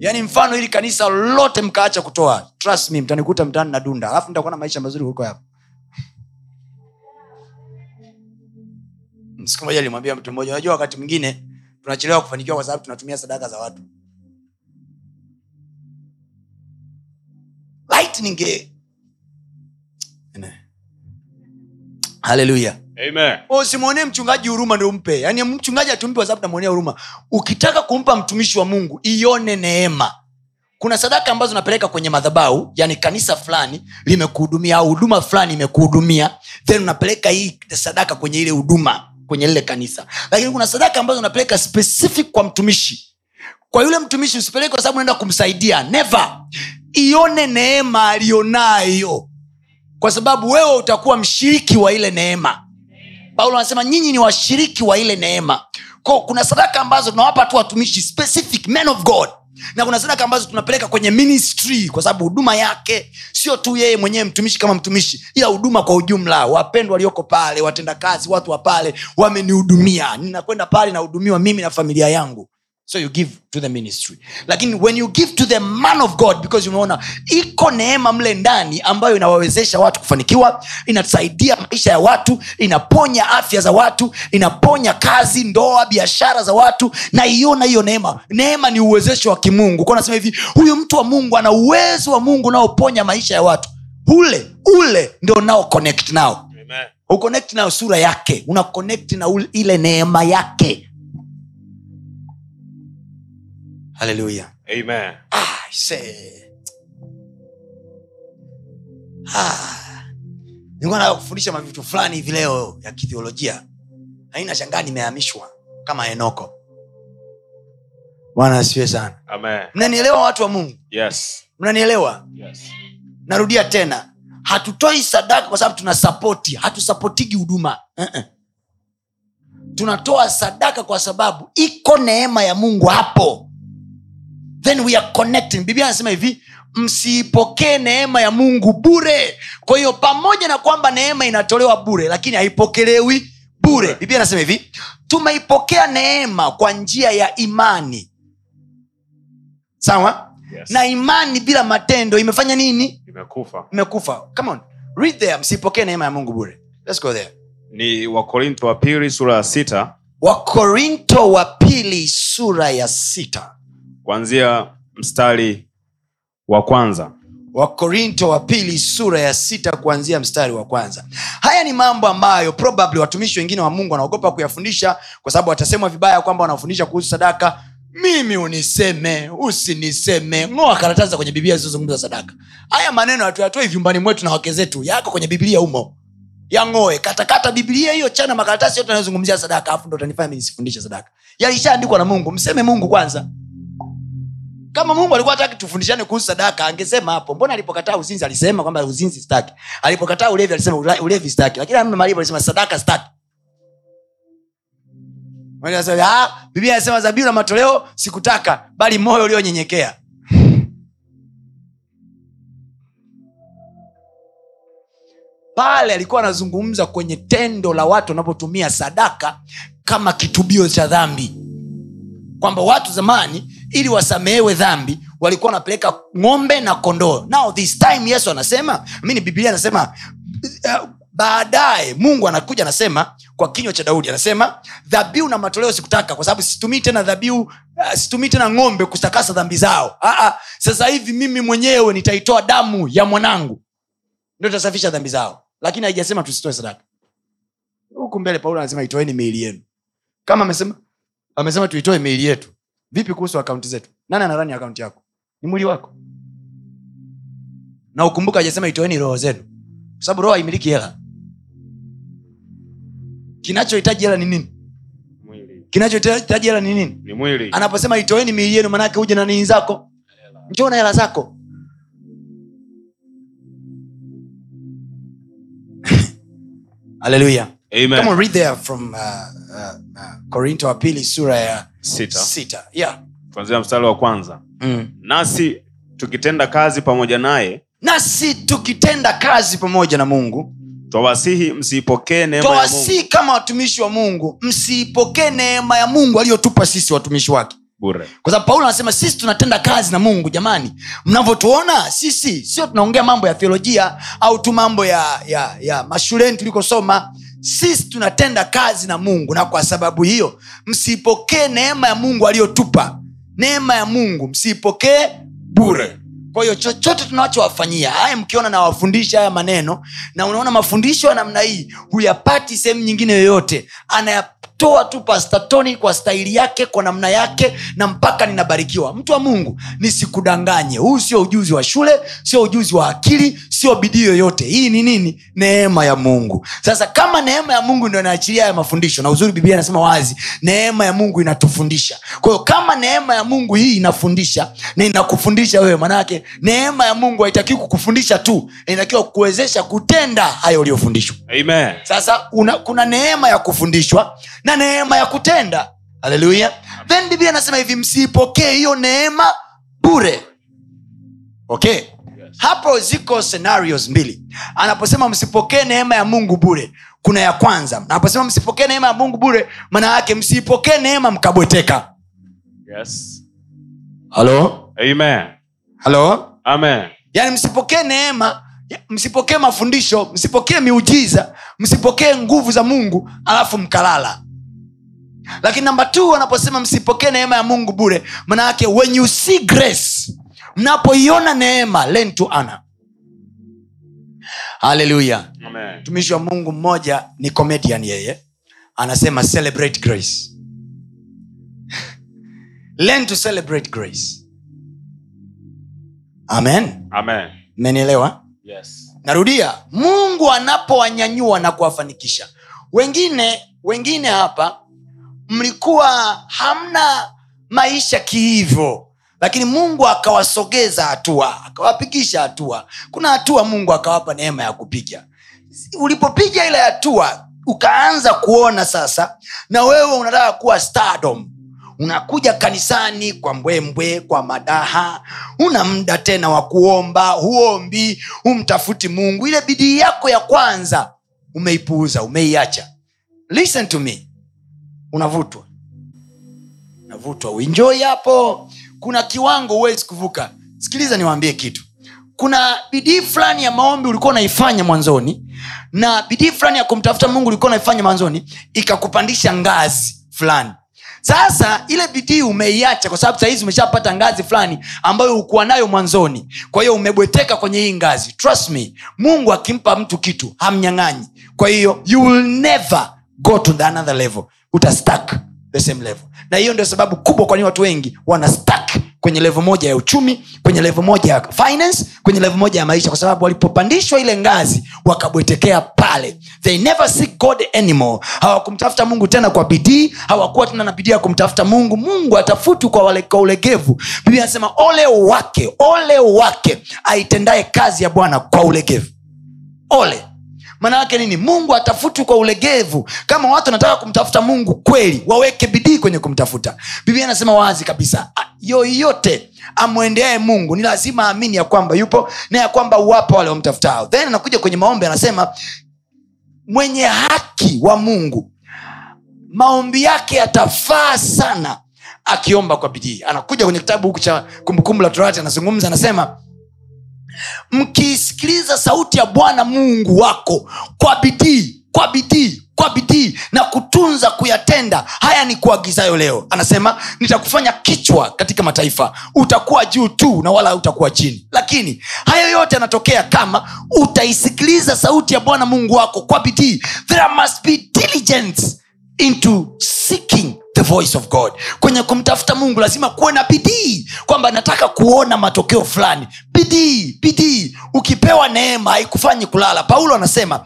yaani mfano ili kanisa lote mkaacha kutoa. Trust me mtanikuta mtaani na dunda. Alafu nitakuwa na maisha mazuri kuliko yapo siku moja alimwambia mtu mmoja unajua wakati mwingine tunachelewa kufanikiwa kwa sababu tunatumia sadaka za watu. Lightning haleluya. Usimwonee mchungaji huruma ndio umpe. Yaani mchungaji atumpe kwa namwonea huruma. Ukitaka kumpa mtumishi wa mungu ione neema. Kuna sadaka ambazo unapeleka kwenye madhabau yani kanisa fulani limekuhudumia au huduma fulani imekuhudumia then unapeleka hii sadaka kwenye ile huduma kwenye lile kanisa. Lakini kuna sadaka ambazo unapeleka specific kwa mtumishi. Kwa yule mtumishi usipeleke kwa sababu unaenda kumsaidia never. Ione neema aliyonayo. Kwa sababu wewe utakuwa mshiriki wa ile neema paulo anasema nyinyi ni washiriki wa ile neema. Ko kuna sadaka ambazo tunawapa tu watumishi specific men of god na kuna sadaka ambazo tunapeleka kwenye ministry kwa sababu huduma yake. Sio tu yeye mwenyewe mtumishi kama mtumishi ila huduma kwa ujumla. Wapendwa walioko pale watendakazi watu wa pale wamenihudumia. Ninakwenda pale nahudumiwa mimi na familia yangu so you give to the ministry. Lakini when you give to the man of god because umeona iko neema mle ndani ambayo inawawezesha watu kufanikiwa inasaidia maisha ya watu inaponya afya za watu inaponya kazi ndoa biashara za watu na iona hiyo neema. Neema ni uwezesho wa kimungu. Kwa nasema hivi huyu mtu wa mungu ana uwezo wa mungu unaoponya maisha ya watu. Ule ule ndio nao connect nao. Uconnect nayo sura yake. Una connect na ule- ile neema yake haleluya Amen. Ah. Ah. nilikuwa nataka kufundisha mavitu fulani hivi leo ya kithiolojia aina shangaa nimehamishwa kama enoko bwana asiwe sana mnanielewa watu wa mungu Yes. mnanielewa Yes. narudia tena hatutoi sadaka kwa sababu tunasapoti hatusapotigi huduma uh-uh. tunatoa sadaka kwa sababu iko neema ya mungu hapo then we are connecting. Biblia anasema hivi msiipokee neema ya mungu bure. Kwa hiyo pamoja na kwamba neema inatolewa bure lakini haipokelewi bure. Biblia anasema hivi tumeipokea neema kwa njia ya imani. Sawa? Yes. na imani bila matendo imefanya nini? Imekufa. imekufa. Come on read there msipokee neema ya mungu bure. Let's go there. Ni Wakorinto wa pili sura ya sita. Wakorinto wa pili sura ya sita kuanzia mstari wa kwanza. wakorinto wa pili sura ya sita kuanzia mstari wa kwanza. Haya ni mambo ambayo probably watumishi wengine wa mungu wanaogopa kuyafundisha kwa sababu watasemwa vibaya kwamba wanafundisha kuhusu sadaka. Mimi uniseme usiniseme. Ng'oa karatasi za kwenye biblia zilizozungumza sadaka. Haya maneno hatuyatoi vyumbani mwetu na wake zetu. Yako kwenye biblia humo. Yang'oe. Katakata biblia hiyo chana makaratasi yote anayozungumzia sadaka afu ndo utanifanya nisifundishe sadaka. Yalishaandikwa na mungu. Mseme mungu kwanza kama mungu alikuwa hataki tufundishane kuhusu sadaka angesema hapo mbona alipokataa uzinzi alisema kwamba uzinzi staki alipokataa ulevi alisema ulevi staki lakini malipo alisema sadaka Wengine "Ah, biblia anasema zabiu na matoleo sikutaka bali moyo ulionyenyekea. Pale alikuwa anazungumza kwenye tendo la watu wanapotumia sadaka kama kitubio cha dhambi. Kwamba watu zamani ili wasamehewe dhambi walikuwa wanapeleka ng'ombe na kondoo. Now this time yesu anasema mini biblia anasema uh, baadaye mungu anakuja anasema kwa kinywa cha daudi anasema dhabihu na matoleo sikutaka kwa sababu situmii tena dhabihu uh, situmii tena ng'ombe kutakasa dhambi zao. Aa, sasa hivi mimi mwenyewe nitaitoa damu ya mwanangu. Ndio itasafisha dhambi zao. Lakini haijasema tusitoe sadaka. Huku mbele paulo anasema itoeni miili yenu. Kama amesema amesema tuitoe miili yetu vipi kuhusu akaunti zetu? Nani anarani akaunti yako? Ni mwili wako. Na ukumbuka ajasema itoeni roho zenu. Kwa sababu roho haimiliki hela. Kinachohitaji hela ni nini? Kinachohitaji hela ni nini? Ni mwili. anaposema itoeni miili yenu manake uje na nini zako? Njoo na hela zako. Haleluya Amen. Come on, read there from uh, uh, uh, korinto wa pili sura ya Sita. sita yeah. Kuanzia mstari wa kwanza. mm. Nasi tukitenda kazi pamoja naye nasi tukitenda kazi pamoja na mungu twawasihi msiipokee twawasii kama watumishi wa mungu msiipokee neema ya mungu aliyotupa sisi watumishi wake bure. kwa sababu paulo anasema sisi tunatenda kazi na mungu jamani mnavyotuona sisi sio tunaongea mambo ya theolojia au tu mambo ya, ya, ya mashuleni tulikosoma sisi tunatenda kazi na mungu na kwa sababu hiyo msiipokee neema ya mungu aliyotupa. Neema ya mungu msiipokee bure. Kwa hiyo chochote tunachowafanyia haya mkiona nawafundisha haya maneno na unaona mafundisho ya namna hii huyapati sehemu nyingine yoyote anayatoa tu pastatoni kwa staili yake kwa namna yake na mpaka ninabarikiwa. Mtu wa mungu nisikudanganye. Huu sio ujuzi wa shule sio ujuzi wa akili sio bidii yoyote. Hii ni nini? Neema ya mungu. Sasa kama neema ya mungu ndio inaachilia haya mafundisho na uzuri biblia inasema wazi neema ya mungu inatufundisha. Kwahiyo kama neema ya mungu hii inafundisha na inakufundisha wewe manaake neema ya mungu haitakiwi kukufundisha tu inatakiwa kukuwezesha kutenda hayo uliyofundishwa. Sasa una, kuna neema ya kufundishwa na neema ya kutenda. Haleluya then biblia anasema hivi msiipokee hiyo neema bure. Okay? Hapo ziko scenarios mbili. Anaposema msipokee neema ya mungu bure kuna ya kwanza. Anaposema msipokee neema ya mungu bure maana yake msiipokee neema mkabweteka. Yes. halo Amen. halo Amen. yaani msipokee neema msipokee mafundisho msipokee miujiza msipokee nguvu za mungu alafu mkalala lakini namba t anaposema msipokee neema ya mungu bure maana yake when you see grace mnapoiona neema learn to honor. Haleluya mtumishi wa mungu mmoja ni comedian yeye anasema celebrate grace. Learn to celebrate grace. Amen. Amen. mmenielewa? Yes. narudia mungu anapowanyanyua na kuwafanikisha. Wengine wengine hapa mlikuwa hamna maisha kihivyo lakini mungu akawasogeza hatua akawapigisha hatua. Kuna hatua mungu akawapa neema ya kupiga. Ulipopiga ile hatua ukaanza kuona sasa na wewe unataka kuwa stardom. Unakuja kanisani kwa mbwembwe kwa madaha una muda tena wa kuomba huombi humtafuti mungu. Ile bidii yako ya kwanza umeipuuza umeiacha. Listen to me unavutwa. Unavutwa uinjoi hapo. Kuna kiwango huwezi kuvuka. Sikiliza niwaambie kitu. Kuna bidii fulani ya maombi ulikuwa unaifanya mwanzoni na bidii fulani ya kumtafuta mungu ulikuwa unaifanya mwanzoni ikakupandisha ngazi fulani. Sasa ile bidii umeiacha kwa sababu sahizi umeshapata ngazi fulani ambayo ukuwa nayo mwanzoni. Kwa hiyo umebweteka kwenye hii ngazi. Trust me mungu akimpa mtu kitu hamnyang'anyi. Kwa hiyo you will never go to the another level utastak the same level. Na hiyo ndio sababu kubwa kwani watu wengi wana kwenye levo moja ya uchumi kwenye levo moja ya finance kwenye levo moja ya maisha kwa sababu walipopandishwa ile ngazi wakabwetekea pale. They never seek god anymore. Hawakumtafuta mungu tena kwa bidii hawakuwa tena na bidii ya kumtafuta mungu. Mungu atafuti kwa, ulegevu. Biblia anasema ole wake ole wake aitendaye kazi ya bwana kwa ulegevu. Ole maana yake nini? Mungu atafutwi kwa ulegevu. Kama watu wanataka kumtafuta mungu kweli waweke bidii kwenye kumtafuta. Biblia anasema wazi kabisa yoyote amwendeae mungu ni lazima aamini ya kwamba yupo na ya kwamba wapo wale wamtafutao. Then anakuja kwenye maombi anasema mwenye haki wa mungu maombi yake yatafaa sana. Akiomba kwa bidii. Anakuja kwenye kitabu huku cha kumbukumbu la torati anazungumza anasema mkiisikiliza sauti ya bwana mungu wako kwa bidii kwa bidii kwa bidii na kutunza kuyatenda haya ni kuagizayo leo. Anasema nitakufanya kichwa katika mataifa. Utakuwa juu tu na wala utakuwa chini. Lakini hayo yote yanatokea kama utaisikiliza sauti ya bwana mungu wako kwa bidii. There must be diligence into seeking the voice of god. Kwenye kumtafuta mungu lazima kuwe na bidii kwamba nataka kuona matokeo fulani. Bidii bidii. Ukipewa neema haikufanyi kulala. Paulo anasema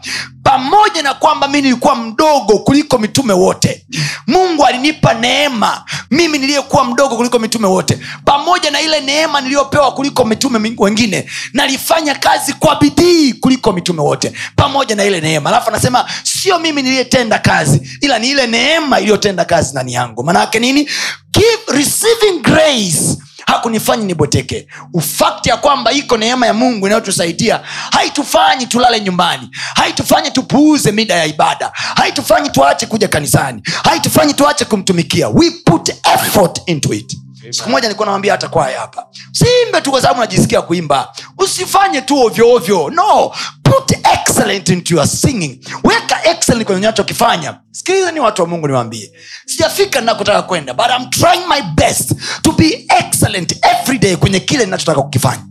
pamoja na kwamba mi nilikuwa mdogo kuliko mitume wote. Mungu alinipa neema mimi niliyekuwa mdogo kuliko mitume wote. Pamoja na ile neema niliyopewa kuliko mitume wengine nalifanya kazi kwa bidii kuliko mitume wote. Pamoja na ile neema. Alafu anasema sio mimi niliyetenda kazi ila ni ile neema iliyotenda kazi ndani yangu. Maanaake nini? Give, receiving grace hakunifanyi niboteke. Ufakti ya kwamba iko neema ya mungu inayotusaidia haitufanyi tulale nyumbani. Haitufanyi tupuuze mida ya ibada. Haitufanyi tuache kuja kanisani. Haitufanyi tuache kumtumikia. We put effort into it siku moja nilikuwa nawambia hata kwaya hapa siimbe tu kwa sababu najisikia kuimba. Usifanye tu ovyoovyo no. Put excellent into your singing. Weka excellent kwenye unachokifanya. Sikiliza ni watu wa mungu niwaambie. Sijafika nakotaka kwenda but I'm trying my best to be excellent every day kwenye kile ninachotaka kukifanya.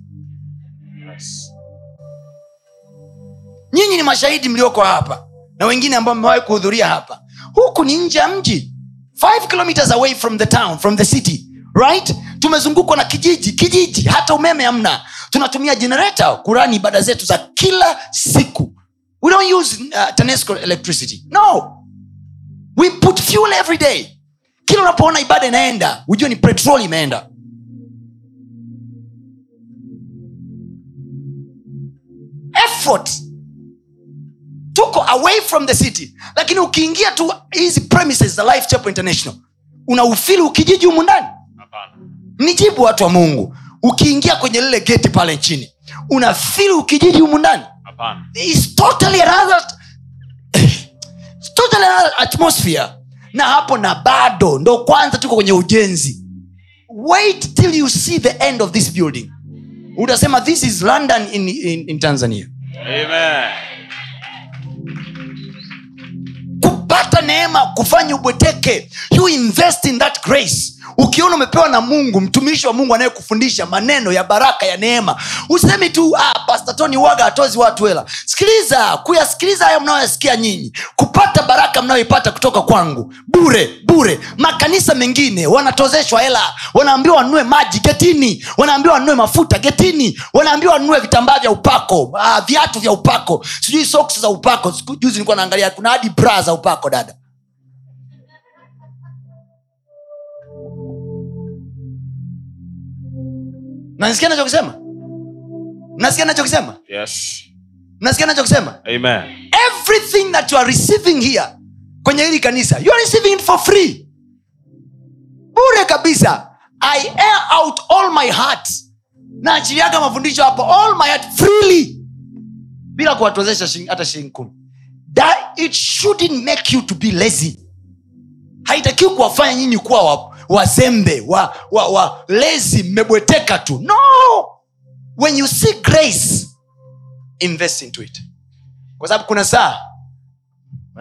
Yes. nyinyi ni mashahidi mlioko hapa na wengine ambao mmewahi kuhudhuria hapa. Huku ni nje ya mji 5 kilometers away from the town from the city right? Tumezungukwa na kijiji. Kijiji hata umeme hamna. Tunatumia jenereta kurani ibada zetu za kila siku. We don't use uh, tanesco electricity. No. We put fuel every day. Kila unapoona ibada inaenda hujue ni petrol imeenda. Effort. Tuko away from the city. Lakini ukiingia tu hizi premises za life chapel international unaufili ukijiji humu ndani. Nijibu watu wa mungu. Ukiingia kwenye lile geti pale chini unafili ukijiji humu ndani. Totally another, totally another atmosphere. Na hapo na bado ndo kwanza tuko kwenye ujenzi. Wait till you see the end of this building. Utasema this is london in, in, in tanzania. Amen. kupata neema kufanya ubweteke. You invest in that grace ukiona umepewa na mungu mtumishi wa mungu anayekufundisha maneno ya baraka ya neema usemi tu ah, pastatoni waga atozi watu hela. Sikiliza kuyasikiliza hayo mnayoyasikia nyinyi kupata baraka mnayoipata kutoka kwangu bure bure. Makanisa mengine wanatozeshwa hela wanaambiwa wanunue maji getini wanaambiwa wanunue mafuta getini wanaambiwa wanunue vitambaa vya upako ah, viatu vya upako. Sijui soksi za upako juzi nilikuwa naangalia kuna hadi bra za upako dada nasikia nachokisema nasikia nachokisema Yes. nasikia nachokisema everything that you are receiving here kwenye hili kanisa you are receiving it for free. Bure kabisa. I air out all my heart. Na achiliaga mafundisho hapo. All my heart freely. Bila kuwatozesha shing- hata shilingi kumi. That it shouldn't make you to be lazy. Haitakiwi kuwafanya nyinyi kuwa wa- wazembe wa, wa, wa lezi mmebweteka tu. No! When you see grace invest into it. Kwa sababu kuna saa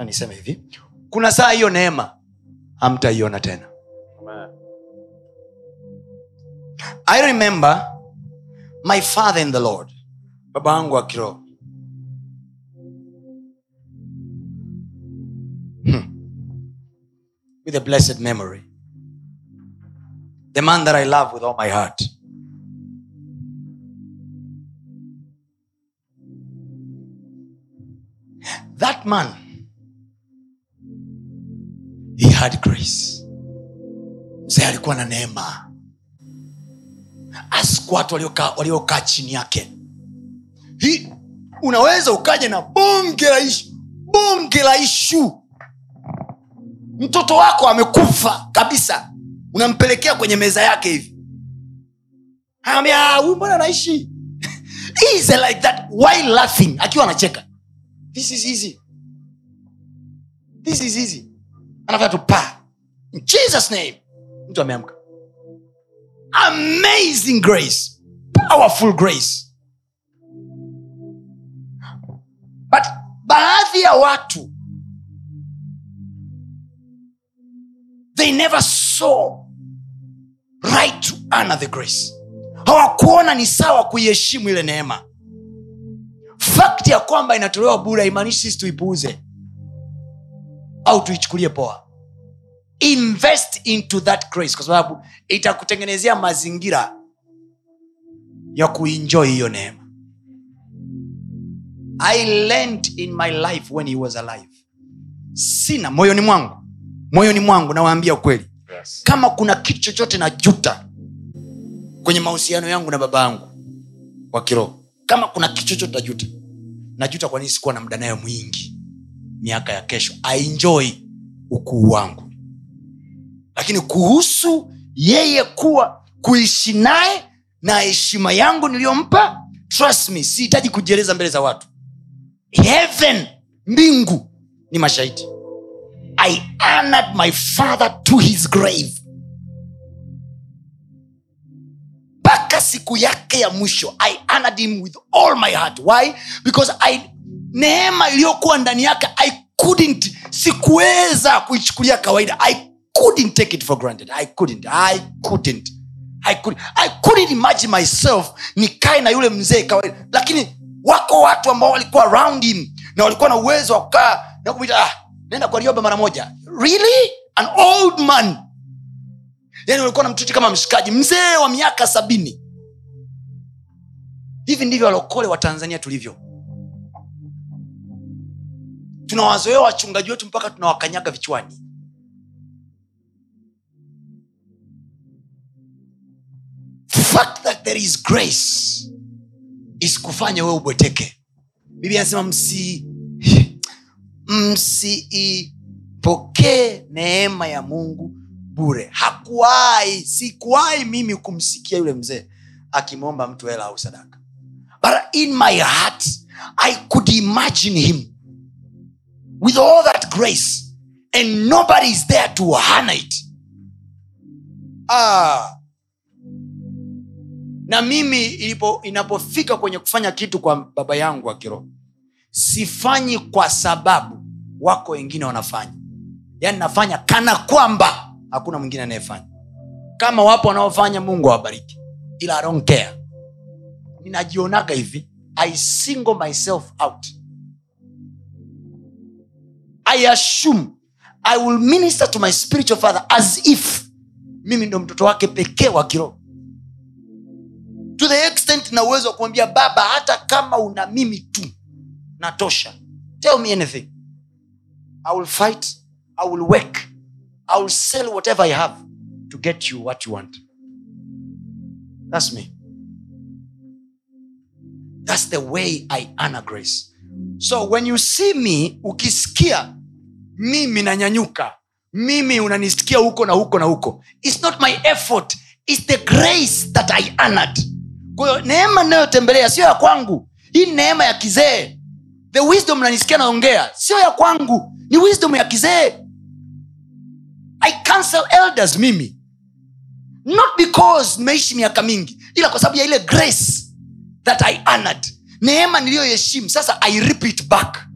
niseme hivi kuna saa hiyo neema hamtaiona tena. I remember my father in the lord baba wangu wa kiroho. Hmm. with a blessed memory the man that i love with all my heart. That man he had grace. Mzee alikuwa na neema. Asiku waliokaa chini yake. Hi, unaweza ukaja na bonge la ishu bonge la ishu. Mtoto wako amekufa kabisa unampelekea kwenye meza yake hivi. "Ah, huyu mbona anaishi? Like that while laughing akiwa anacheka. This is easy. This is easy. Anafanya pa. In jesus name. Mtu ameamka. Amazing grace. Powerful grace. But baadhi ya watu they never saw honor the grace. Hawakuona ni sawa kuiheshimu ile neema. Fakti ya kwamba inatolewa bure haimaanishi sisi tuipuuze au tuichukulie poa. Invest into that grace kwa sababu itakutengenezea mazingira ya kuinjoi hiyo neema. I learned in my life when he was alive. Sina moyoni mwangu. Moyoni mwangu nawaambia ukweli. Yes. kama kuna kitu chochote na juta kwenye mahusiano yangu na baba yangu wa kiroho. Kama kuna kitu chochote najuta najuta kwa sikuwa na muda naye mwingi miaka ya kesho. Ainjoi ukuu wangu. Lakini kuhusu yeye kuwa kuishi naye na heshima yangu niliyompa trust me sihitaji kujieleza mbele za watu. Heaven mbingu ni mashahidi i honored my father to his grave mpaka siku yake ya mwisho. I honored him with all my heart. Why? Because I, neema iliyokuwa ndani yake i couldn't sikuweza kuichukulia kawaida. I couldn't take it for granted. I couldn't i couldn't I, couldn't, i couldn't imagine myself nikae na yule mzee kawaida. Lakini wako watu ambao walikuwa around him na walikuwa na uwezo wa kukaa na kumwita ah, nenda kwa rioba mara moja. Really? An old man yani walikuwa mtoto kama mshikaji mzee wa miaka sabini. Hivi ndivyo walokole wa tanzania tulivyo. Tunawazoea wachungaji wetu mpaka tunawakanyaga vichwani. Fact that there is grace isikufanye wewe ubweteke. Biblia anasema msi msiipokee neema ya mungu bure. Hakuwahi sikuwahi mimi kumsikia yule mzee akimwomba mtu hela au sadaka. But in my heart i could imagine him. With all that grace and nobody is there to hana it. Ah. na mimi ilipo, inapofika kwenye kufanya kitu kwa baba yangu wa kiroho sifanyi kwa sababu wako wengine wanafanya. Yaani nafanya kana kwamba hakuna mwingine anayefanya. Kama wapo wanaofanya mungu awabariki. Ila I don't care. Ninajionaga hivi. I single myself out. I assume i will minister to my spiritual father as if mimi ndo mtoto wake pekee wa kiroho. To the extent na uwezo wa kumwambia baba hata kama una mimi tu natosha. Tell me anything. I will fight. I will work i will sell whatever i have to get you what you want. Thats me. Thats the way i honor grace. So when you see me ukisikia mimi nanyanyuka mimi unanisikia huko na huko na huko. Its not my effort its the grace that i honored. Kwahiyo neema inayotembelea sio ya kwangu. Hii neema ya kizee. The wisdom nanisikia naongea sio ya kwangu. Ni wisdom ya kizee i cancel elders mimi. Not because nimeishi miaka mingi ila kwa sababu ya ile grace that i honored. Neema niliyoheshimu sasa i repeat back.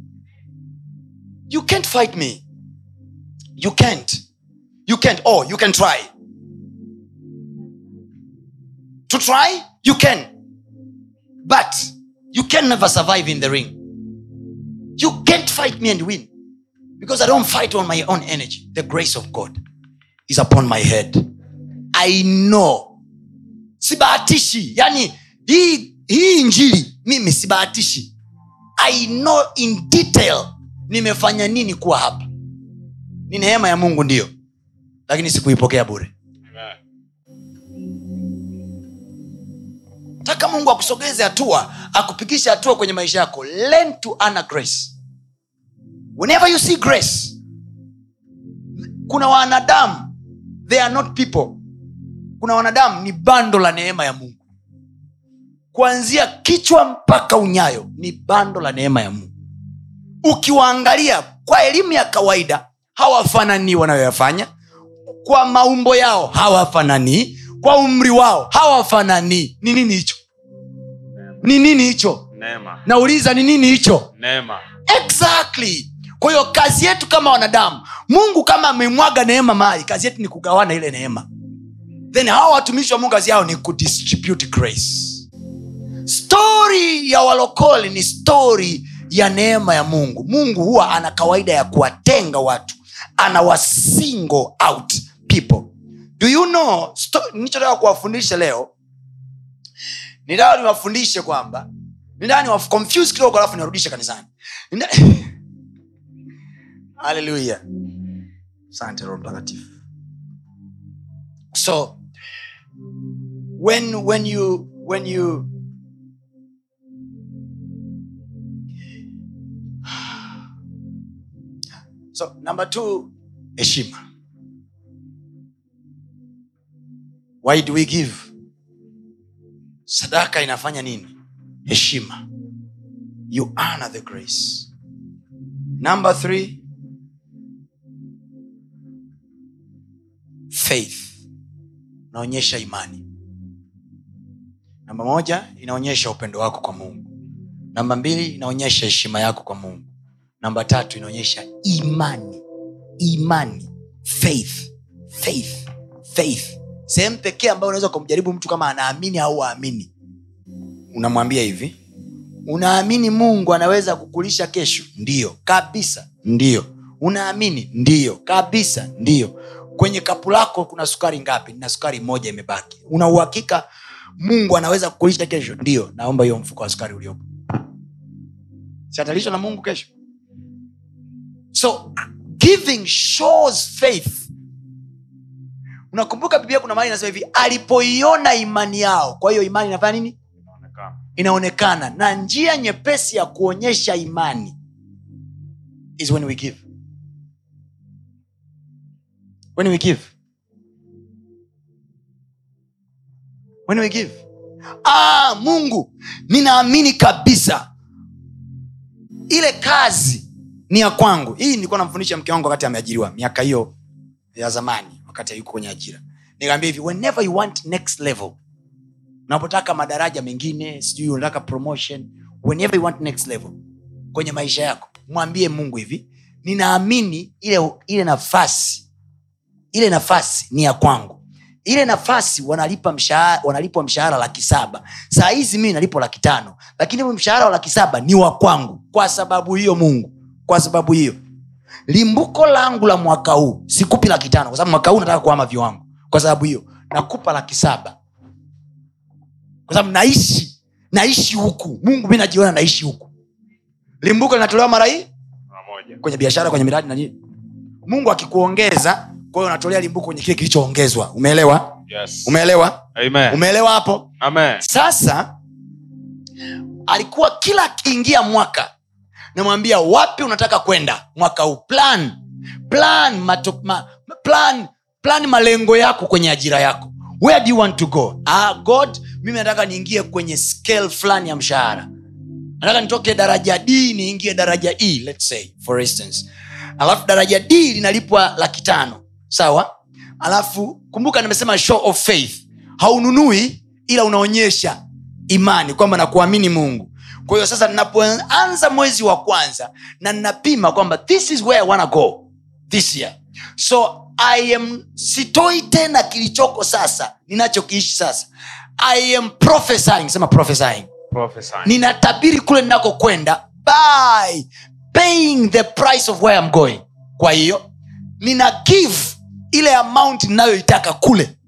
You can't fight me. You can't. You can't. Oh you can try. To try you can. But you can never survive in the ring. You can't fight me and win because i don't fight on my own energy. The grace of god is upon my head. I know. Sibahatishi. Yani hii hii injili mimi sibahatishi. I know in detail nimefanya nini kuwa hapa. Ni neema ya mungu ndiyo lakini sikuipokea bure. Taka mungu akusogeze hatua akupikishe hatua kwenye maisha yako. Learn to grace whenever you see grace kuna wanadamu they are not people. Kuna wanadamu ni bando la neema ya mungu. Kuanzia kichwa mpaka unyayo ni bando la neema ya mungu. Ukiwaangalia kwa elimu ya kawaida hawafananii wanayoyafanya. Kwa maumbo yao hawafananii kwa umri wao hawafananii ni nini hicho? Ni nini hicho? Nauliza ni nini hicho? Exactly kwa hiyo kazi yetu kama wanadamu mungu kama amemwaga neema mali kazi yetu ni kugawana ile neema. Then hawa watumishi wa mungu kazi yao ni kudistribute grace. Stori ya walokole ni stori ya neema ya mungu. Mungu huwa ana kawaida ya kuwatenga watu anawasingle out people. Do you know nilichotaka kuwafundisha leo nitaka niwafundishe kwamba nitaka niwa kidogo alafu niwarudishe kanisani. Nita- haleluya sante roho mtakatifu. So when when you when you so number two heshima. Why do we give? Sadaka inafanya nini? Heshima. You honor the grace. Number three faith. Inaonyesha imani. Namba moja inaonyesha upendo wako kwa mungu. Namba mbili inaonyesha heshima yako kwa mungu. Namba tatu inaonyesha imani. Imani. Faith. Faith. Faith. Sehemu pekee ambayo unaweza kumjaribu mtu kama anaamini au aamini unamwambia hivi unaamini mungu anaweza kukulisha kesho? Ndiyo kabisa. Ndiyo unaamini? Ndiyo kabisa. Ndiyo kwenye kapu lako kuna sukari ngapi? Na sukari moja imebaki. Una uhakika mungu anaweza kukulisha kesho? Ndio naomba hiyo mfuko wa sukari uliopo. Siatalishwa na mungu kesho? So giving shows faith. Unakumbuka biblia kuna mali inasema hivi alipoiona imani yao. Kwa hiyo imani inafanya nini? Inaonekana. inaonekana. Na njia nyepesi ya kuonyesha imani is when we give when we give. When we give. Ah, mungu ninaamini kabisa. Ile kazi ni ya kwangu. Hii nilikuwa namfundisha mke wangu wakati ameajiriwa miaka hiyo ya zamani wakati yuko kwenye ajira. Nikaambia hivi whenever you want next level unapotaka madaraja mengine sijui unataka promotion whenever you want next level kwenye maisha yako mwambie mungu hivi ninaamini ile ile nafasi ile nafasi ni ya kwangu. Ile nafasi wanalipa mshahara, wanalipwa mshahara laki saba. Saa hizi mii nalipo laki tano. Lakini mshahara wa laki saba ni wa kwangu. Kwa sababu hiyo mungu. Kwa sababu hiyo. Limbuko langu la mwaka huu sikupi laki tano. Kwa sababu mwaka huu nataka kuama viwango kwa sababu hiyo nakupa laki saba. Kwa sababu naishi naishi huku. Mungu mi najiona naishi huku. Limbuko linatolewa mara hii? Kwenye biashara kwenye miradi na nini? Mungu akikuongeza kwa hiyo unatolea limbuko kwenye kile kilichoongezwa. Umeelewa? Yes. umeelewa? Amen. umeelewa hapo? Amen. sasa alikuwa kila akiingia mwaka namwambia wapi unataka kwenda? Mwaka huu. Plan. Plan, mato, ma, plan plan malengo yako kwenye ajira yako. Where do you want to go? Ah, god mimi nataka niingie kwenye scale fulani ya mshahara. Nataka nitoke daraja d niingie daraja e let's say for instance. Alafu daraja d linalipwa laki tano sawa? Alafu kumbuka nimesema show of faith. Haununui ila unaonyesha imani kwamba nakuamini mungu. Kwa hiyo sasa ninapoanza mwezi wa kwanza na ninapima kwamba this is where I wanna go this year. So i am sitoi tena kilichoko sasa ninachokiishi sasa. I am prophesying sema prophesying. Prophesying. ninatabiri kule ninakokwenda by paying the price of where I'm going. Kwa hiyo nina give ile amount ninayoitaka kule.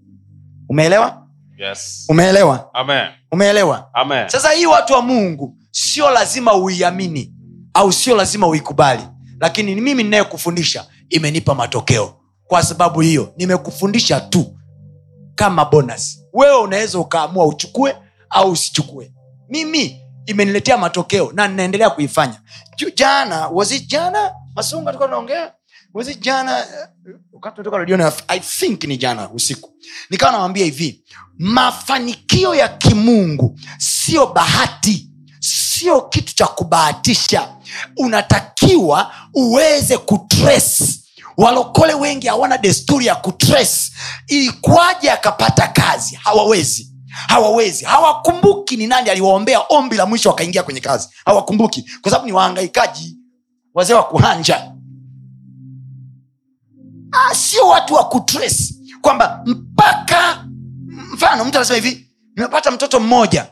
Umeelewa? Yes. umeelewa? Amen. umeelewa? Amen. sasa hii watu wa mungu sio lazima uiamini au sio lazima uikubali. Lakini mimi ninayekufundisha imenipa matokeo. Kwa sababu hiyo nimekufundisha tu kama bonus. Wewe unaweza ukaamua uchukue au usichukue. Mimi imeniletea matokeo na ninaendelea kuifanya. Jana was it jana? Masungu tunaongea it jana wakati natoka redioni i think ni jana usiku nikawa nawambia hivi mafanikio ya kimungu sio bahati sio kitu cha kubahatisha. Unatakiwa uweze kutrace. Walokole wengi hawana desturi ya kutrace. Ilikwaje akapata kazi? Hawawezi hawawezi. Hawakumbuki ni nani aliwaombea ombi la mwisho wakaingia kwenye kazi. Hawakumbuki kwa sababu ni waangaikaji wazee wa kuhanja Ah, sio watu wa kutres kwamba mpaka mfano mtu anasema hivi nimepata mtoto mmoja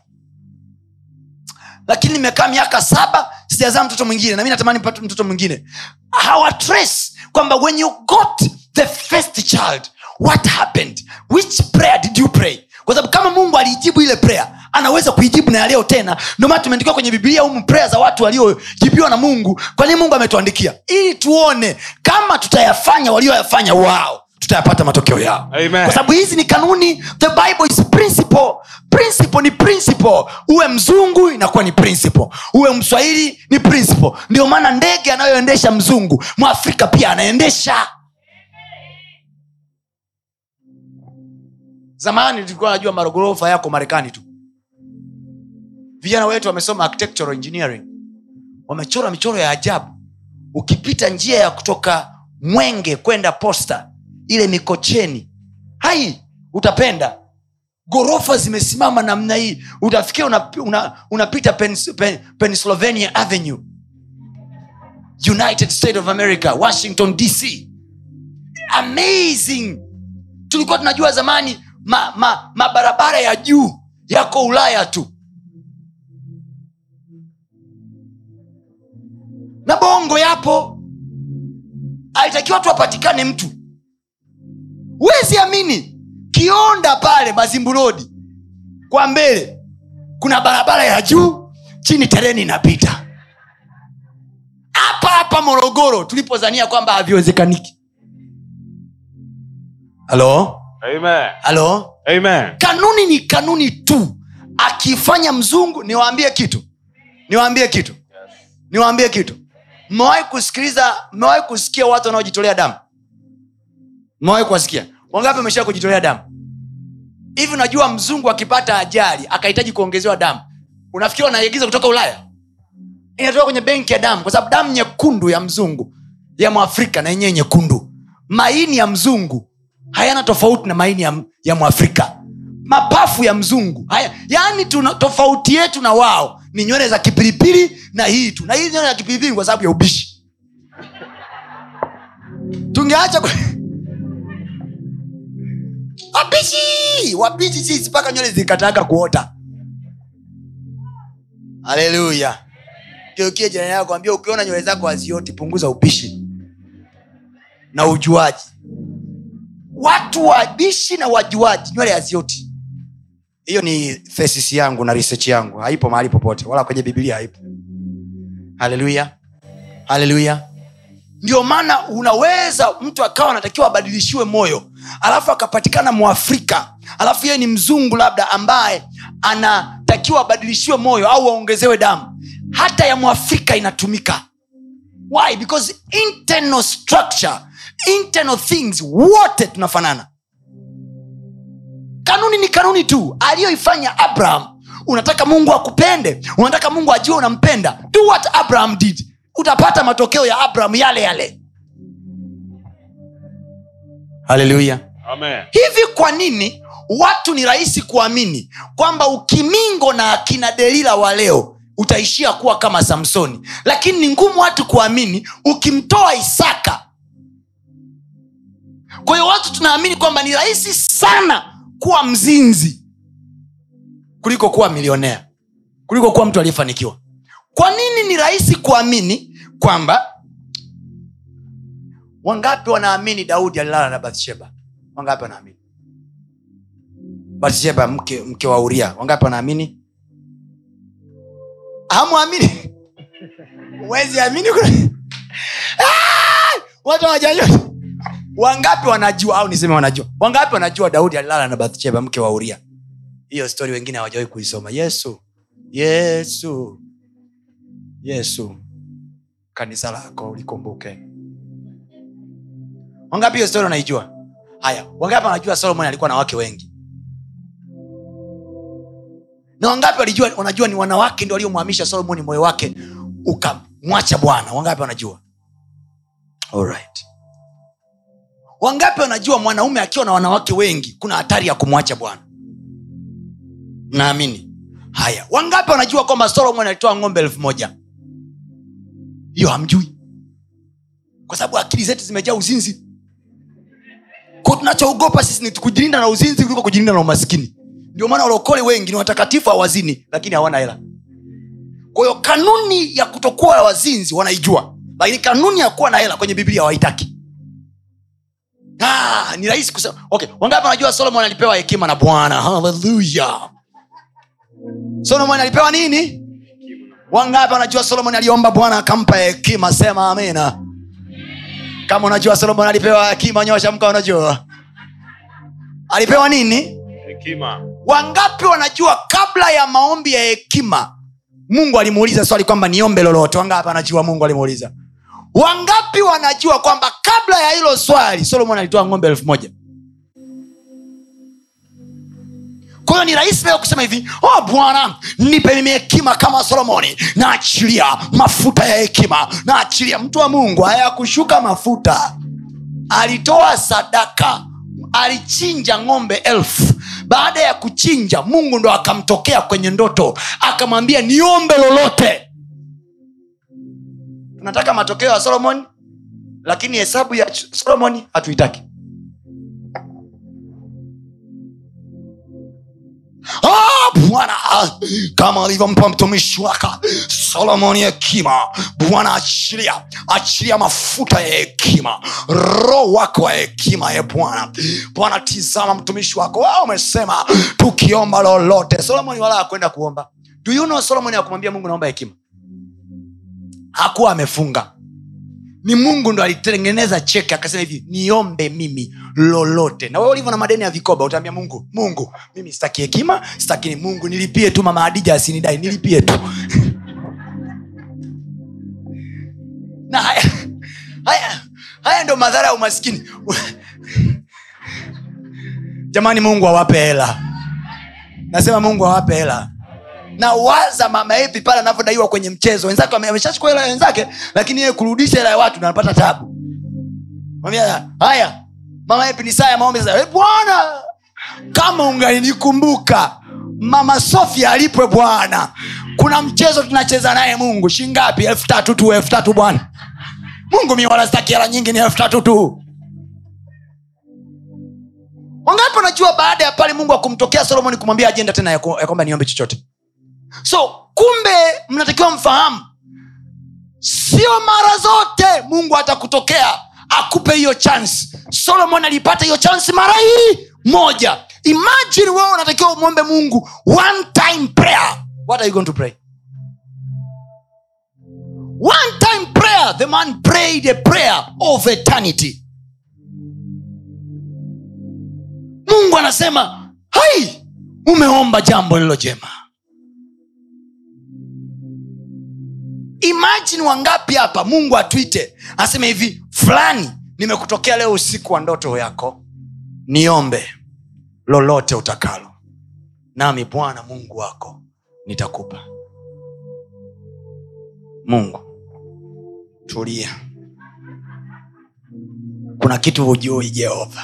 lakini nimekaa miaka saba sijazaa mtoto mwingine na mi natamani nipate mtoto mwingine. Hawatres kwamba when you got the first child what happened? Which prayer did you pray? Kwa sababu kama mungu aliijibu ile prayer anaweza kuijibu na yaleo tena. Ndio maana tumeandikiwa kwenye biblia humu prea za watu waliojibiwa na mungu kwa nini mungu ametuandikia? Ili tuone kama tutayafanya walioyafanya wao tutayapata matokeo yao. Amen. kwa sababu hizi ni kanuni the bible is principle. Principle ni principle. Uwe mzungu inakuwa ni principle. Uwe mswahili ni principle. Ndio maana ndege anayoendesha mzungu mwafrika pia anaendesha. Zamani tulikuwa najua marogorofa yako marekani tu vijana wetu wamesoma architectural engineering. Wamechora michoro ya ajabu. Ukipita njia ya kutoka mwenge kwenda posta ile mikocheni hai utapenda. Ghorofa zimesimama namna hii. Utafikia unapita una, una Pens, Pen, pennsylvania avenue. United state of america washington dc amazing. Tulikuwa tunajua zamani mabarabara ma, ma ya juu yako ulaya tu bongo yapo. Alitakiwa tu apatikane mtu. Wezi amini kionda pale mazimburodi kwa mbele kuna barabara ya juu chini tereni inapita. Hapa hapa morogoro tulipozania kwamba haviwezekaniki halo? Halo? Kanuni ni kanuni tu. Akifanya mzungu niwaambie kitu. Niwaambie kitu. Niwaambie kitu mmewahi kusikiliza mmewahi kusikia watu wanaojitolea damu? Mmewahi kuwasikia? Wangapi ameshaa kujitolea damu? Hivi unajua mzungu akipata ajali akahitaji kuongezewa damu unafikiri wanaigiza kutoka ulaya? Inatoka kwenye benki ya damu kwa sababu damu nyekundu ya mzungu ya mwafrika na yenyewe nyekundu. Maini ya mzungu hayana tofauti na maini ya, ya mwafrika. Mapafu ya mzungu haya yaani tofauti yetu na wao ni nywele za kipilipili na hii tu. Na hii nywele ya kipilipili kwa sababu ya ubishi. Tungeacha wabishi! Wabishi sisi mpaka nywele zikataka kuota. Haleluya keukie jirani yako ambia ukiona nywele zako hazioti punguza ubishi na ujuaji. Watu wabishi na wajuaji nywele hazioti hiyo ni thesis yangu na research yangu. Haipo mahali popote wala kwenye bibilia haipo. Haleluya haleluya ndio maana unaweza mtu akawa anatakiwa abadilishiwe moyo alafu akapatikana mwafrika alafu yeye ni mzungu labda ambaye anatakiwa abadilishiwe moyo au aongezewe damu. Hata ya mwafrika inatumika. Why? Because internal structure internal things wote tunafanana kanuni ni kanuni tu. Aliyoifanya abraham unataka mungu akupende unataka mungu ajue unampenda do what abraham did. Utapata matokeo ya abraham yale yale. Haleluya hivi kwa nini watu ni rahisi kuamini kwamba ukimingo na akina delila wa leo utaishia kuwa kama samsoni? Lakini ni ngumu watu kuamini ukimtoa isaka. Kwa hiyo watu tunaamini kwamba ni rahisi sana kuwa mzinzi kuliko kuwa milionea kuliko kuwa mtu aliyefanikiwa. Kwa nini ni rahisi kuamini kwamba wangapi wanaamini daudi alilala na bathsheba? Wangapi wanaamini? Bathsheba mke, mke wa uria. Wangapi wanaamini? Hamwamini? Wezi Ah! watu hawajajua wangapi wanajua au niseme wanajua? Wangapi wanajua daudi alilala na bathsheba mke wa uria? Hiyo stori wengine hawajawai kuisoma. Yesu yesu yesu. Kanisa lako ulikumbuke. Wangapi hiyo stori wanaijua? Haya wangapi wanajua solomon alikuwa na wake wengi? Na wangapi wanajua ni wanawake ndio waliomhamisha solomoni moyo wake ukamwacha bwana? Wangapi wanajua? Alright. Wangapi wanajua mwanaume akiwa na wanawake wengi kuna hatari ya kumwacha bwana? Naamini. Haya wangapi wanajua kwamba solomon alitoa ng'ombe elfu moja? Hiyo hamjui. Kwa sababu akili zetu zimejaa uzinzi. Ko tunachoogopa sisi ni kujilinda na uzinzi kuliko kujilinda na umaskini ndio maana walokole wengi ni watakatifu hawazini lakini hawana hela. Kwa hiyo kanuni ya kutokuwa wazinzi wanaijua lakini kanuni ya kuwa na hela kwenye biblia hawaitaki ah, ni rahisi kusema. Okay wangapi wanajua solomon alipewa hekima na bwana? Haleluya solomon alipewa nini? Wangapi wanajua solomon aliomba bwana akampa hekima? Sema amina. Kama unajua solomon alipewa hekima nyosha mka unajua. Alipewa nini? Hekima. wangapi wanajua kabla ya maombi ya hekima mungu alimuuliza swali kwamba niombe lolote? Wangapi anajua mungu alimuuliza wangapi wanajua kwamba kabla ya hilo swali solomon alitoa ng'ombe elfu moja? Kwa ni rahisi leo kusema hivi oh bwana nipe mimi hekima kama solomoni naachilia mafuta ya hekima naachilia. Mtu wa mungu hayakushuka mafuta. Alitoa sadaka alichinja ng'ombe elfu. Baada ya kuchinja mungu ndo akamtokea kwenye ndoto akamwambia niombe lolote tunataka matokeo ya solomon lakini hesabu ya solomoni hatuitaki. Ah, bwana ah, kama alivyompa mtumishi waka solomoni hekima bwana achilia achilia mafuta ya hekima roho wako wa hekima ye bwana. Bwana tizama mtumishi wako wao umesema tukiomba lolote. Solomoni wala akwenda kuomba. Do you know solomoni akumwambia mungu naomba hekima hakuwa amefunga. Ni mungu ndo alitengeneza cheke akasema hivi niombe mimi lolote. Na wewe ulivyo na madeni ya vikoba utaambia mungu mungu mimi sitaki hekima sitaki ni mungu nilipie tu mama adija asinidai nilipie tu. Na haya haya haya ndo madhara ya umaskini. Jamani mungu awape hela. Nasema mungu awape hela na waza mama hivi pale anavyodaiwa kwenye mchezo. Wenzake ameshachukua hela wenzake lakini yeye kurudisha hela ya watu na anapata tabu. Haya mama hivi ni saa ya maombi sasa. "Eh, bwana kama ungalinikumbuka mama sofia alipwe bwana. Kuna mchezo tunacheza naye mungu shingapi elfu tatu tu elfu tatu bwana. Mungu mi wala hela nyingi ni elfu tatu tu. Wangapi unajua baada ya pale mungu akumtokea solomoni kumwambia ajenda tena ya kwamba niombe chochote so kumbe mnatakiwa mfahamu sio mara zote mungu atakutokea akupe hiyo chance. Solomon alipata hiyo chance mara hii moja. Imajini wewe unatakiwa umwombe mungu one time prayer. What are you going to pray? One time prayer. The man prayed a prayer of eternity. Mungu anasema hai umeomba jambo lilo jema imajini wangapi hapa mungu atwite aseme hivi fulani nimekutokea leo usiku wa ndoto yako. Niombe lolote utakalo. Nami bwana mungu wako nitakupa. Mungu tulia. Kuna kitu hujui jehova.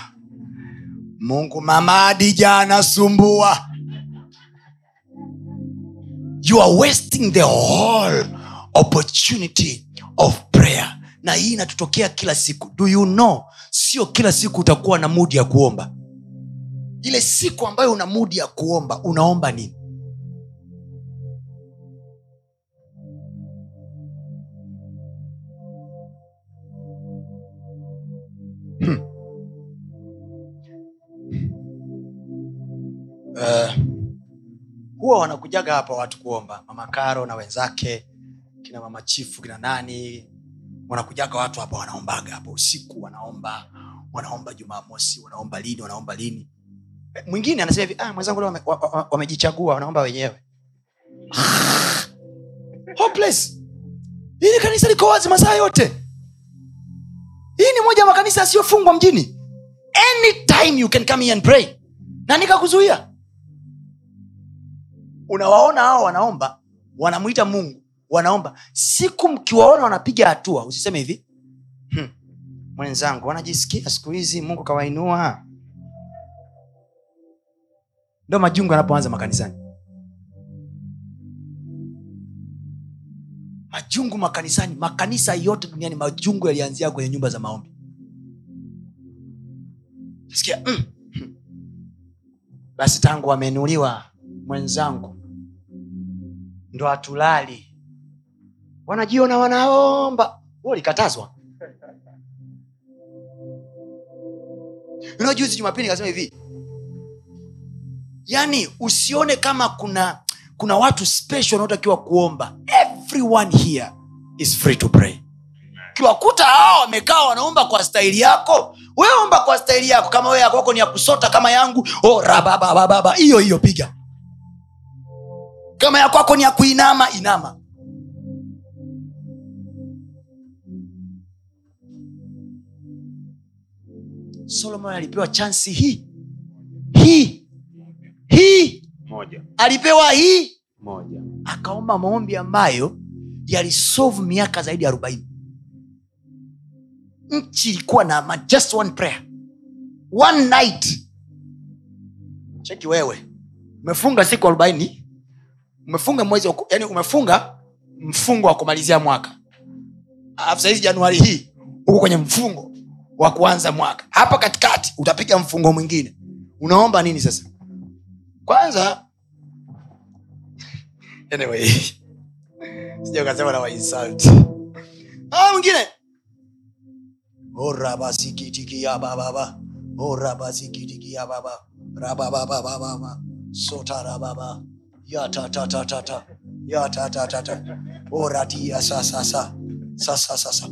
Mungu mama adija anasumbua. You are wasting the whole opportunity of prayer. Na hii inatutokea kila siku. Do you know? Sio kila siku utakuwa na mudi ya kuomba. Ile siku ambayo una mudi ya kuomba unaomba nini. Eh, huwa wanakujaga hapa watu kuomba. Mama karo na wenzake kina mama chifu kina nani wanakujaga watu hapa wanaombaga hapa usiku wanaomba wanaomba jumamosi wanaomba lini wanaomba lini. Mwingine anasema hivi ah, mwenzangu wame- wa- wa- wamejichagua wanaomba wenyewe. Hili kanisa liko wazi masaa yote. Hii ni moja ya makanisa yasiyofungwa mjini. Anytime you can come here and pray. Na nikakuzuia. Unawaona hao wanaomba wanamwita mungu wanaomba siku mkiwaona wanapiga hatua usiseme hivi hmm. mwenzangu wanajisikia siku hizi mungu kawainua ndo majungu yanapoanza makanisani majungu makanisani makanisa yote duniani majungu yalianzia kwenye nyumba za maombi sikia mm. hmm. basi tangu wamenuliwa mwenzangu ndo hatulali wanajiona wanaomba. Huo likatazwa juzi jumapili nikasema hivi. Yaani usione kama kuna kuna watu special wanaotakiwa kuomba. Everyone here is free to pray. Kiwakuta hao wamekaa wanaomba kwa staili yako weomba omba kwa staili yako. Kama wewe yakwako ni ya kusota kama yangu. Oh, rababababa hiyo hiyo piga. Kama yakwako ni ya kuinama inama solomon alipewa chansi hii. Hii. Hii. Moja. Alipewa hii. Moja. Akaomba maombi ambayo yalisovu miaka zaidi ya arobaini. Nchi ilikuwa na just one prayer. One night. Cheki wewe. Umefunga siku arobaini. Umefunga mwezi yani umefunga mfungo wa kumalizia mwaka. Alafu sahizi januari hii huko kwenye mfungo wa kuanza mwaka. Hapa katikati utapiga mfungo mwingine. Unaomba nini sasa? Kwanza anyway sija na wainsult ah mwingine. Orabasikitikia bababa orabasikitikia baba rabababababa sotarababa yatatatatata yatatatata oratia sasasa sasasasa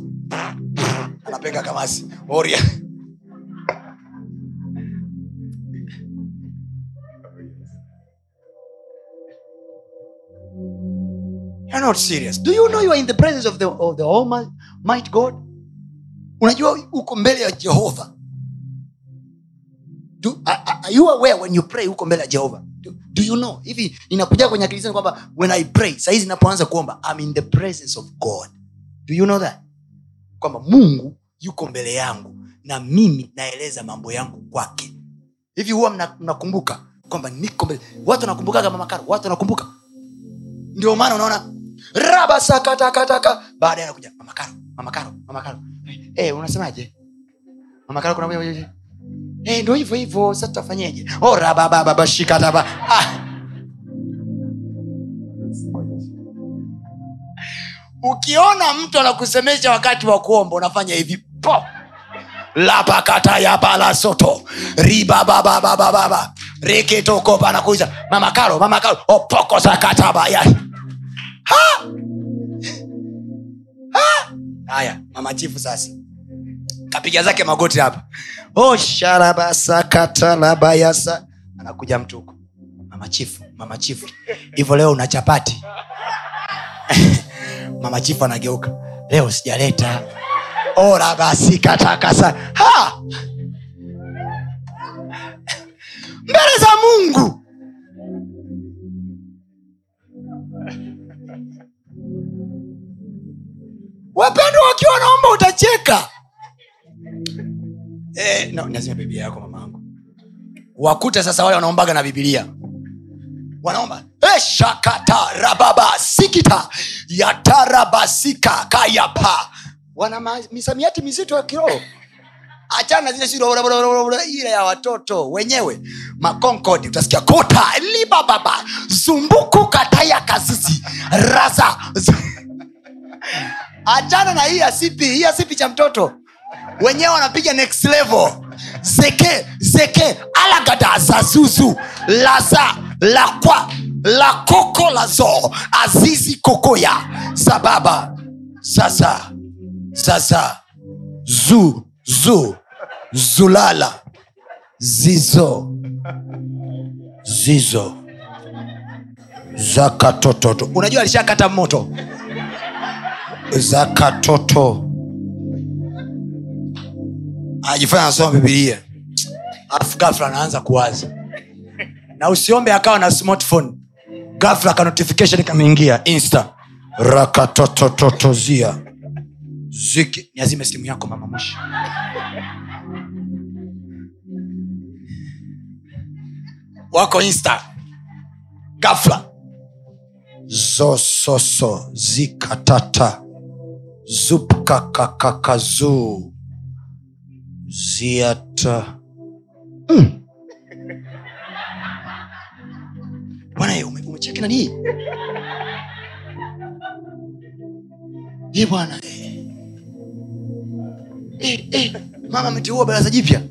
anapenga kamasi oria You're not serious. Do you know you are in the presence of the, of the Almighty God? Unajua uko mbele ya Jehova. Do, are, are you aware when you pray uko mbele ya Jehova? Do, do you know? Hivi inakuja kwenye akili kwamba when I pray, saa hizi kuomba, I'm in the presence of God. Do you know that? Kwamba Mungu yuko mbele yangu na mimi naeleza mambo yangu kwake. Hivi huwa mna- mnakumbuka kwamba niko mbele. Watu wanakumbukaga mamakaro watu wanakumbuka? Ndio maana unaona raba sakatakataka. Baadaye kuja mamakaro mamakaro mamakaro hey, unasemaje? Mamakaro kuna hey, ndo hivyo hivyo sasa tutafanyeje? Oh, rababababashikataba ah. Ukiona mtu anakusemesha wakati wa kuomba unafanya hivi. Po! Lapakatayabalasoto ribabababababa reketokopa nakuiza mamakaro mamakaro opokosakatabaya haya mama sasa. Kapiga zake magoti hapa. Oh, anakuja mtu huko. Mama chifu mama leo una chapati mama chifu anageuka. Leo sijaleta. Ora basi katakasa mbele za mungu! Wapendwa wakiwa wanaomba utacheka. Eh, no, lazima biblia yako mamaangu wakute sasa wale wanaombaga na bibilia wanaomba eh, shakata yatarabasika kayapa. Wana misamiati mizito ya kiroho. Achana zile ile ya watoto wenyewe. Makonkodi utasikia kota libababa zumbuku kataya kazizi raza. Achana na hii asipi hii asipi cha mtoto. Wenyewe wanapiga next level. Zeke zeke alagada zazuzu laza lakwa lakoko lazo azizi kokoya. Sababa sasa sasa zu zu. Zulala. Zizo. Zizo. Zakatototo. Unajua alishakata moto? Zakatoto. Anajifanya anasoma bibilia alafu gafla anaanza kuwaza. Na usiombe akawa na smartphone gafla ka notification kameingia insta. Rakatototozia ziki. Niazime simu yako mama moshi wako insta. Gafla zososo. Zikatata. Zupkakakakazuu ziata. Mm. Ye, ume- umecheki nanii bwana mama ameteua baraza jipya.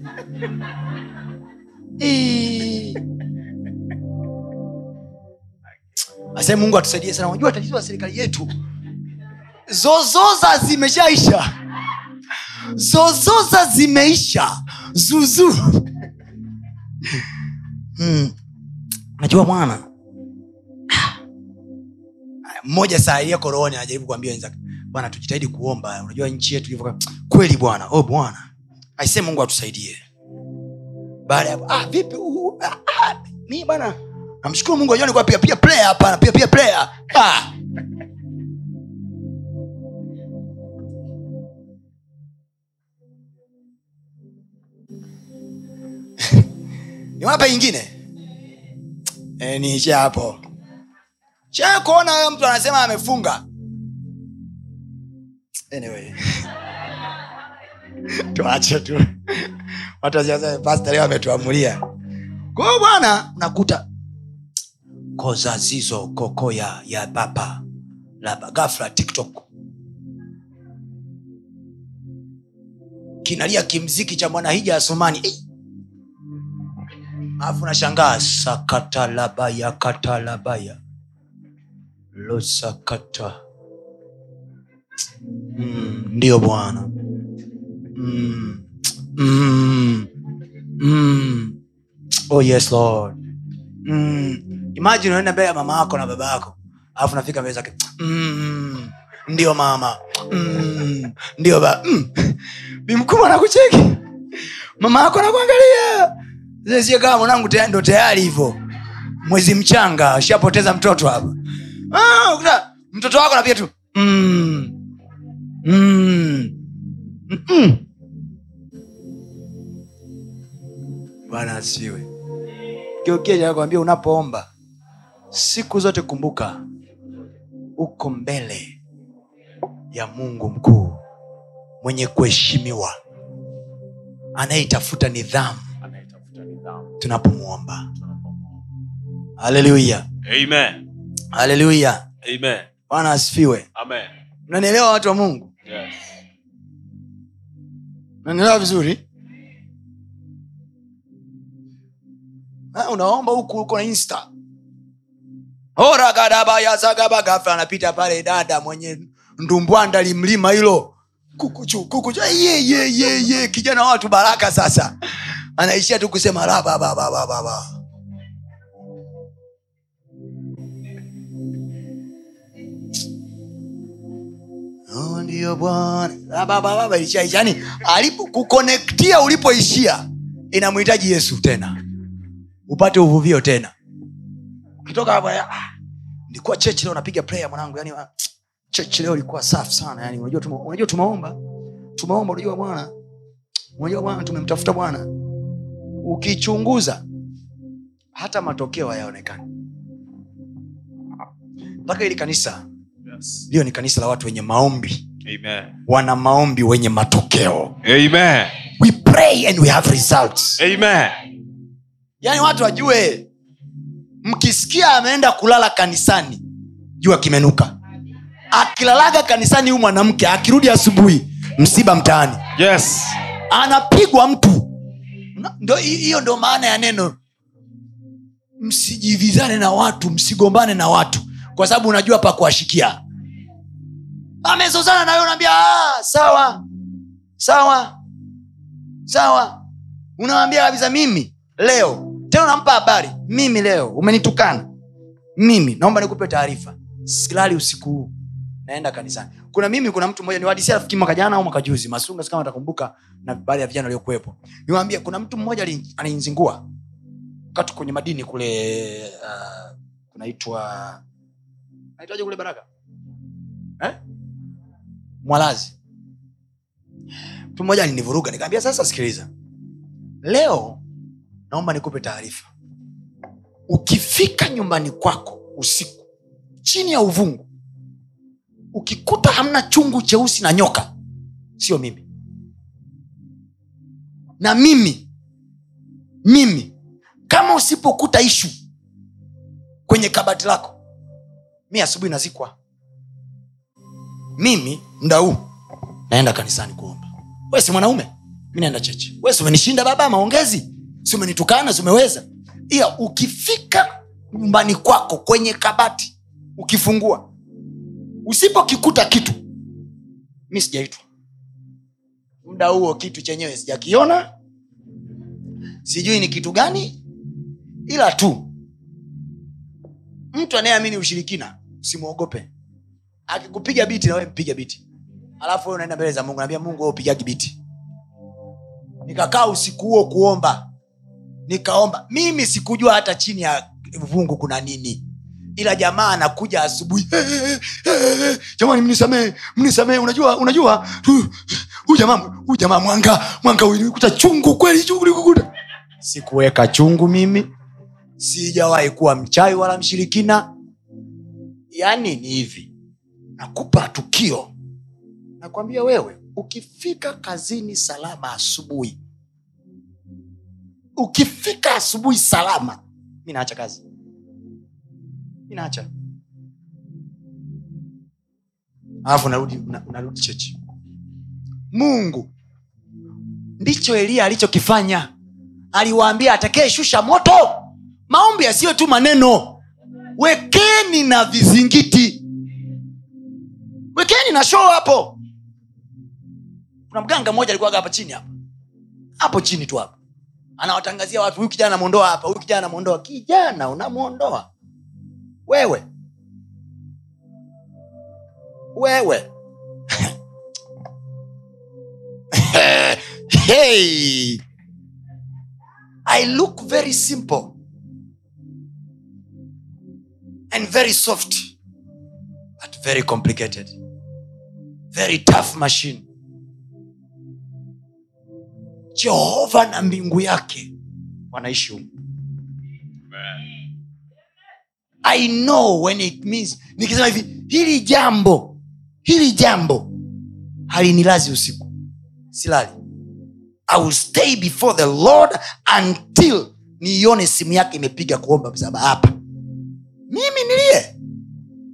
Asee mungu atusaidie sana. Unajua tatizo la serikali yetu. Zozoza zimeshaisha. Zozoza zimeisha. Zuzu. Hmm. najua bwana mmoja saa ilia koroni anajaribu kuambia wenzake bwana tujitahidi kuomba. Unajua nchi yetu ilivyo kweli bwana. Oh bwana. Aisee mungu atusaidie. Baada ya ah, vipi uh, ah, ah, mi bwana namshukuru mungu ajua nikuwa pia pia player hapa pia pia player. Ah. niwape ingine? E, niishe hapo sha kuona huyo mtu anasema amefunga. Anyway. Tuache tu. Watu ametuamulia. Kwao bwana unakuta koza zizo kokoya ya baba. Laba gafla tiktok. Kinalia kimziki cha mwanahija asomani Eh, alafu nashangaa sakatalabaya katalabaya losakata. Mm, ndiyo bwana. Mm, mm, mm. oh yes lord. Mm. imajini unaenda mbele ya mama yako na baba yako alafu nafika mbele zake. Mm, ndio mama. Mm, ndio ba mm. bimkubwa nakucheki mama yako nakuangalia sio kama mwanangu ndo tayari hivyo. Mwezi mchanga shapoteza mtoto hapa ah, mtoto wako napia tu mm. Mm. Bwana asiwe kiukiakwambia unapoomba siku zote kumbuka uko mbele ya mungu mkuu mwenye kuheshimiwa anayetafuta nidhamu tunapomwomba. haleluya Amen. Haleluya Amen. bwana asifiwe. Mnanielewa watu wa mungu? Yes. mnanielewa vizuri? Ha, unaomba huku uko na insta. Oragadabaya anapita pale dada mwenye ndumbwanda limlima hilo. Kukuchu kukuchu kijana watu baraka sasa. Anaishia tu kusema rabababababa ndio bwana. Ah, baba baba ilishaisha yani alipo ulipoishia inamhitaji yesu tena. Upate uvuvio tena. Ukitoka hapo ah, nilikuwa chechi leo napiga prayer mwanangu. Yani ah, chechi leo ilikuwa safi sana. Yani unajua tuma, unajua tumeomba. Tumeomba unajua bwana. Unajua bwana tumemtafuta bwana. Ukichunguza hata matokeo hayaonekani. Mpaka ili kanisa. Yes. liyo ni kanisa la watu wenye maombi Amen. wana maombi wenye matokeo Amen. we pray and we have results Amen. yani watu wajue mkisikia ameenda kulala kanisani jua kimenuka akilalaga kanisani huyu mwanamke akirudi asubuhi msiba mtaani Yes. anapigwa mtu hiyo ndo maana ya neno msijivizane na watu msigombane na watu kwa sababu unajua pa kuwashikia amezozana nawe unaambia "Ah, sawa sawa sawa. Unawambia kabisa mimi leo. Tena unampa habari mimi leo umenitukana. Mimi naomba nikupe taarifa. Silali usiku huu naenda kanisani. Kuna mimi kuna mtu mmoja niwadisia rafiki mwaka jana au mwaka juzi masunga kama atakumbuka na baadhi ya vijana waliokuwepo. Niwaambia kuna mtu mmoja ali- wakati kwenye madini kule uh, kunaitwa naitwaje kule baraka? Eh? Mwalazi. Mtu mmoja alinivuruga nikaambia sasa sikiliza. Leo naomba nikupe taarifa. Ukifika nyumbani kwako usiku chini ya uvungu ukikuta hamna chungu cheusi na nyoka sio mimi. Na mimi mimi kama usipokuta ishu kwenye kabati lako mi asubuhi nazikwa mimi mda huu naenda kanisani kuomba. We si mwanaume? Mi naenda chechi we si umenishinda baba maongezi? Si umenitukana si umeweza? Iya ukifika nyumbani kwako kwenye kabati ukifungua usipokikuta kitu mi sijaitwa. Muda huo kitu chenyewe sijakiona sijui ni kitu gani ila tu mtu anayeamini ushirikina usimwogope akikupiga biti nawe mpiga biti alafu unaenda mbele za mungu naambia mungu upigagi biti nikakaa usiku huo kuomba. Nikaomba. Mimi sikujua hata chini ya vungu kuna nini. Ila jamaa anakuja asubuhi. Jamani mnisamee mnisamee unajua unajua hu- huyu jamaa huyu jamaa mwanga mwanga ulikuta chungu kweli chungu likukuta sikuweka chungu mimi. Sijawahi kuwa mchawi wala mshirikina. Yaani ni hivi nakupa tukio. Nakwambia wewe ukifika kazini salama asubuhi. Ukifika asubuhi salama mi naacha kazi. Mi naacha. Alafu narudi na- chechi. Mungu ndicho eliya alichokifanya. Aliwaambia atakaye shusha moto. Maombi yasiyo tu maneno. Wekeni na vizingiti na show hapo. Kuna mganga mmoja alikuwa hapa chini hapa. Hapo chini tu hapa. Anawatangazia watu huyu kijana namwondoa hapa huyu kijana namwondoa kijana unamwondoa wewe. Wewe. Hey. i look very simple and very soft but very complicated very tough machine. Jehova na mbingu yake wanaishi humu. I know when it means nikisema hivi hili jambo hili jambo halinilazi usiku. Silali. I will stay before the lord until niione simu yake imepiga kuomba msaba hapa. Mimi nilie.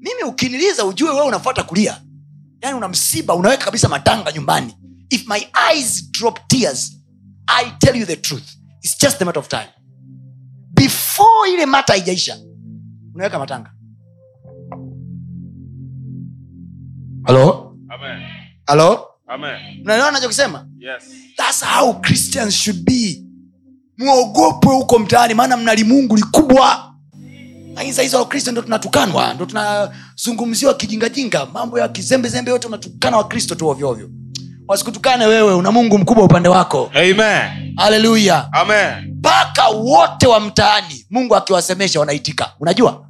Mimi ukiniliza ujue wewe unafuata kulia yaani una msiba unaweka kabisa matanga nyumbani. If my eyes drop tears i tell you the truth. Its just a matter of time. Before ile mata haijaisha unaweka matanga. Halo halo Amen. unaelewa nachokisema Yes. thats how christians should be. Mwogope huko mtaani maana mnali mungu likubwa lakini sahizi wakristo ndo tunatukanwa ndo tunazungumziwa kijingajinga mambo ya kizembezembe yote unatukana wakristo tu ovyoovyo wasikutukane wewe una mungu mkubwa upande wako. Amen. haleluya mpaka wote wa mtaani mungu akiwasemesha wanaitika. Unajua?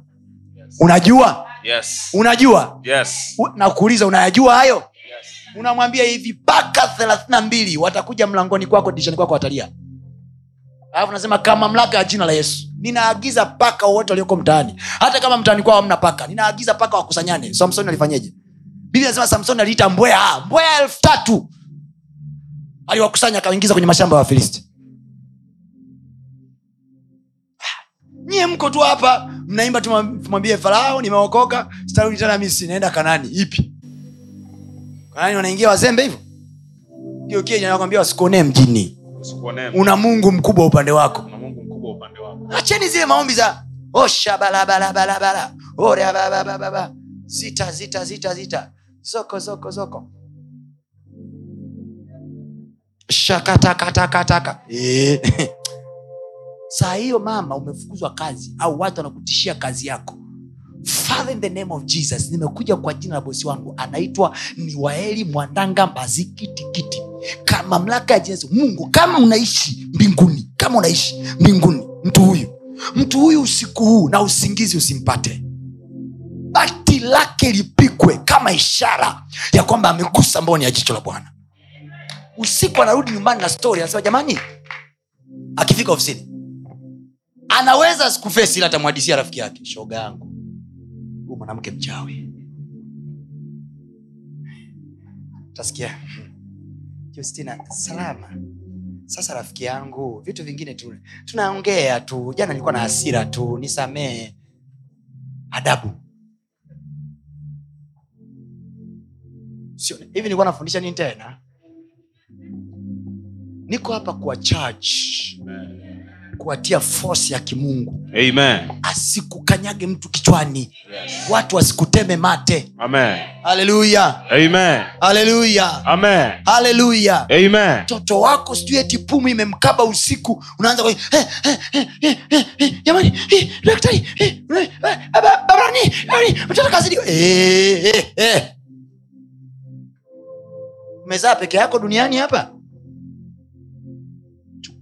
Unajua? Yes. unajua? Yes. nakuuliza unayajua hayo? Yes. unamwambia hivi mpaka thelathina mbili watakuja mlangoni kwako dirishani kwako watalia. Alafu nasema kama mamlaka ya jina la yesu ninaagiza paka wote walioko mtaani. Hata kama mtaani kwao hamna paka ninaagiza paka wakusanyane. Samsoni alifanyeje? Bibi anasema samsoni aliita mbwea mbwea elfu tatu. Aliwakusanya akaingiza kwenye mashamba ya wafilisti. Nyie mko tu hapa mnaimba tumwa- tumwambie farao nimeokoka sitarudi tena misi naenda kanani. Ipi? Kanani wanaingia wazembe hivyo? Kiokienakwambia wasikuonee mjini. Una mungu mkubwa upande wako acheni zile maombi za oshabalabalabala oreababababa zita zita zita zita. Zoko zoko zoko. Shakatakatakataka Eh. saa hiyo mama umefukuzwa kazi au watu wanakutishia kazi yako. Father, in the name of jesus nimekuja kwa jina la bosi wangu. Anaitwa ni waeli mwandanga mbazikitikiti Ka- mamlaka ya jesu mungu kama unaishi mbinguni kama unaishi mbinguni mtu huyu. Mtu huyu usiku huu na usingizi usimpate. Bati lake lipikwe kama ishara ya kwamba amegusa mboni ya jicho la bwana. Usiku anarudi nyumbani na stori anasema jamani akifika ofisini anaweza sikufesi ila atamwadisia rafiki yake. Shoga yangu huu mwanamke mchawi. Tasikia justina salama sasa rafiki yangu vitu vingine tu. Tunaongea tu. Jana nilikuwa na hasira tu. Nisamee adabu. Sio- hivi nilikuwa nafundisha nini tena? Niko hapa kwa charge kuwatia force ya kimungu. Amen. asikukanyage mtu kichwani. Yes. watu wasikuteme mate. Amen. haleluya mtoto wako sijui eti pumu imemkaba usiku unaanza jamani eh, daktari eh, eh, mtoto kazidi. Peke yako duniani hapa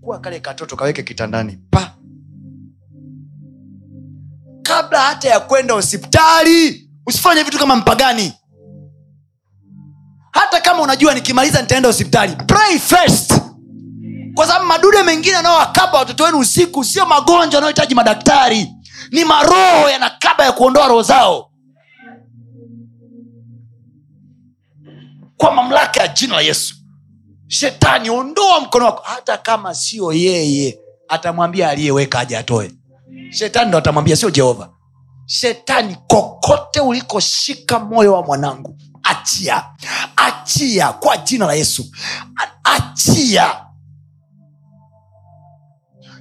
chukua kale katoto kaweke kitandani pa. Kabla hata ya kwenda hospitali usifanye vitu kama mpagani. Hata kama unajua nikimaliza nitaenda hospitali. Pray first. Kwa sababu madude mengine anaowakaba watoto wenu usiku sio magonjwa yanayohitaji madaktari. Ni maroho yanakaba ya kuondoa roho zao. Kwa mamlaka ya jina la yesu shetani ondoa mkono wako. Hata kama sio yeye atamwambia aliyeweka aje atoe. Shetani ndo atamwambia sio jehova. Shetani kokote ulikoshika moyo wa mwanangu achia. Achia kwa jina la yesu. Achia.